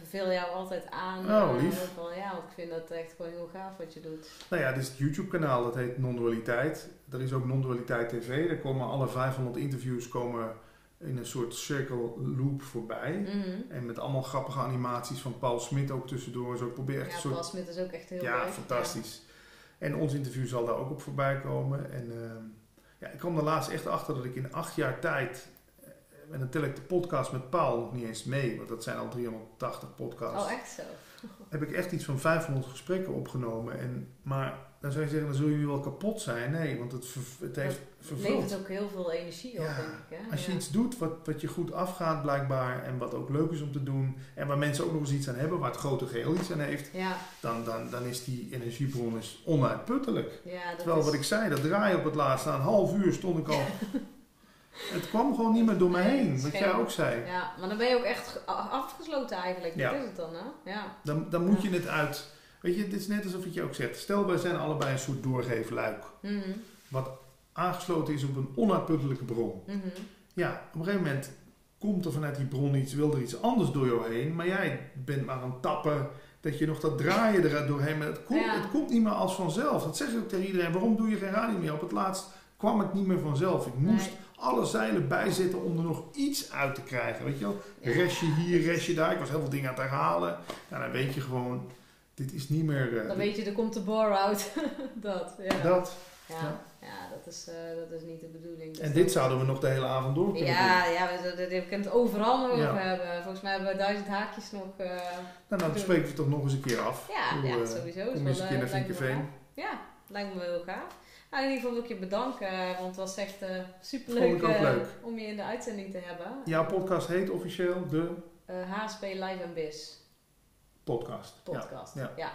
beveel jou altijd aan. Oh, lief. Van, ja, want ik vind dat echt gewoon heel gaaf wat je doet. Nou ja, dit is het YouTube-kanaal, dat heet Non-Dualiteit. Er is ook Non-Dualiteit TV. Daar komen alle 500 interviews komen in een soort circle loop voorbij. Mhm. En met allemaal grappige animaties van Paul Smit ook tussendoor. Ik probeer echt Ja, een soort Paul Smit is ook echt heel ja, leuk. fantastisch. En ons interview zal daar ook op voorbij komen. En ehm, ja, ik kwam er laatst echt achter dat ik in acht jaar tijd. eh, En dan tel ik de podcast met Paul nog niet eens mee, want dat zijn al 380 podcasts. Oh, echt zo? Heb ik echt iets van 500 gesprekken opgenomen. En, maar dan zou je zeggen, dan zullen jullie wel kapot zijn. Nee, want het, het heeft Het vervuld. levert ook heel veel energie op, Ja, denk ik. Hè? Als je ja. iets doet wat, wat je goed afgaat blijkbaar en wat ook leuk is om te doen en waar mensen ook nog eens iets aan hebben, waar het grote geheel iets aan heeft, Ja, dan, dan, dan is die energiebron is onuitputtelijk. Terwijl is... wat ik zei, dat draaien op het laatste, na een half uur stond ik al. het kwam gewoon niet meer door me heen, het wat jij ook zei. Ja, maar dan ben je ook echt ge- afgesloten eigenlijk. Ja. Dat is het dan, hè? Ja. Dan, dan moet je het uit. Weet je, het is net alsof je ook zegt. Stel, wij zijn allebei een soort doorgeefluik. Mhm, Wat aangesloten is op een onuitputtelijke bron. mhm. Ja, op een gegeven moment komt er vanuit die bron iets, wil er iets anders door jou heen. Maar jij bent maar aan het tappen. Dat je nog dat draaien eruit doorheen. Maar het komt, Ja. het komt niet meer als vanzelf. Dat zeg ik ook tegen iedereen. Waarom doe je geen radio meer? Op het laatst kwam het niet meer vanzelf. Ik moest Nee. alle zeilen bijzetten om er nog iets uit te krijgen. Weet je wel? Ja. Restje hier, restje daar. Ik was heel veel dingen aan het herhalen. Nou, dan weet je gewoon, dit is niet meer... eh, Dan weet je, er komt de bore out. dat, ja. dat. Ja, Ja. dat, is, eh, dat is niet de bedoeling. Dus En dit zouden we nog de hele avond door kunnen Ja, ja we, we, we kunnen het overal nog over hebben. Volgens mij hebben we duizend haakjes nog. doen. Nou, dan spreken we het toch nog eens een keer af. ja, ja, sowieso. Kom Is eens een keer naar. Ja, lijkt me wel heel gaaf. Nou, in ieder geval wil ik je bedanken, want het was echt eh super Vond leuk om je in de uitzending te hebben. Jouw podcast heet officieel de HSP Live and Biz podcast. Podcast. ja. Ja,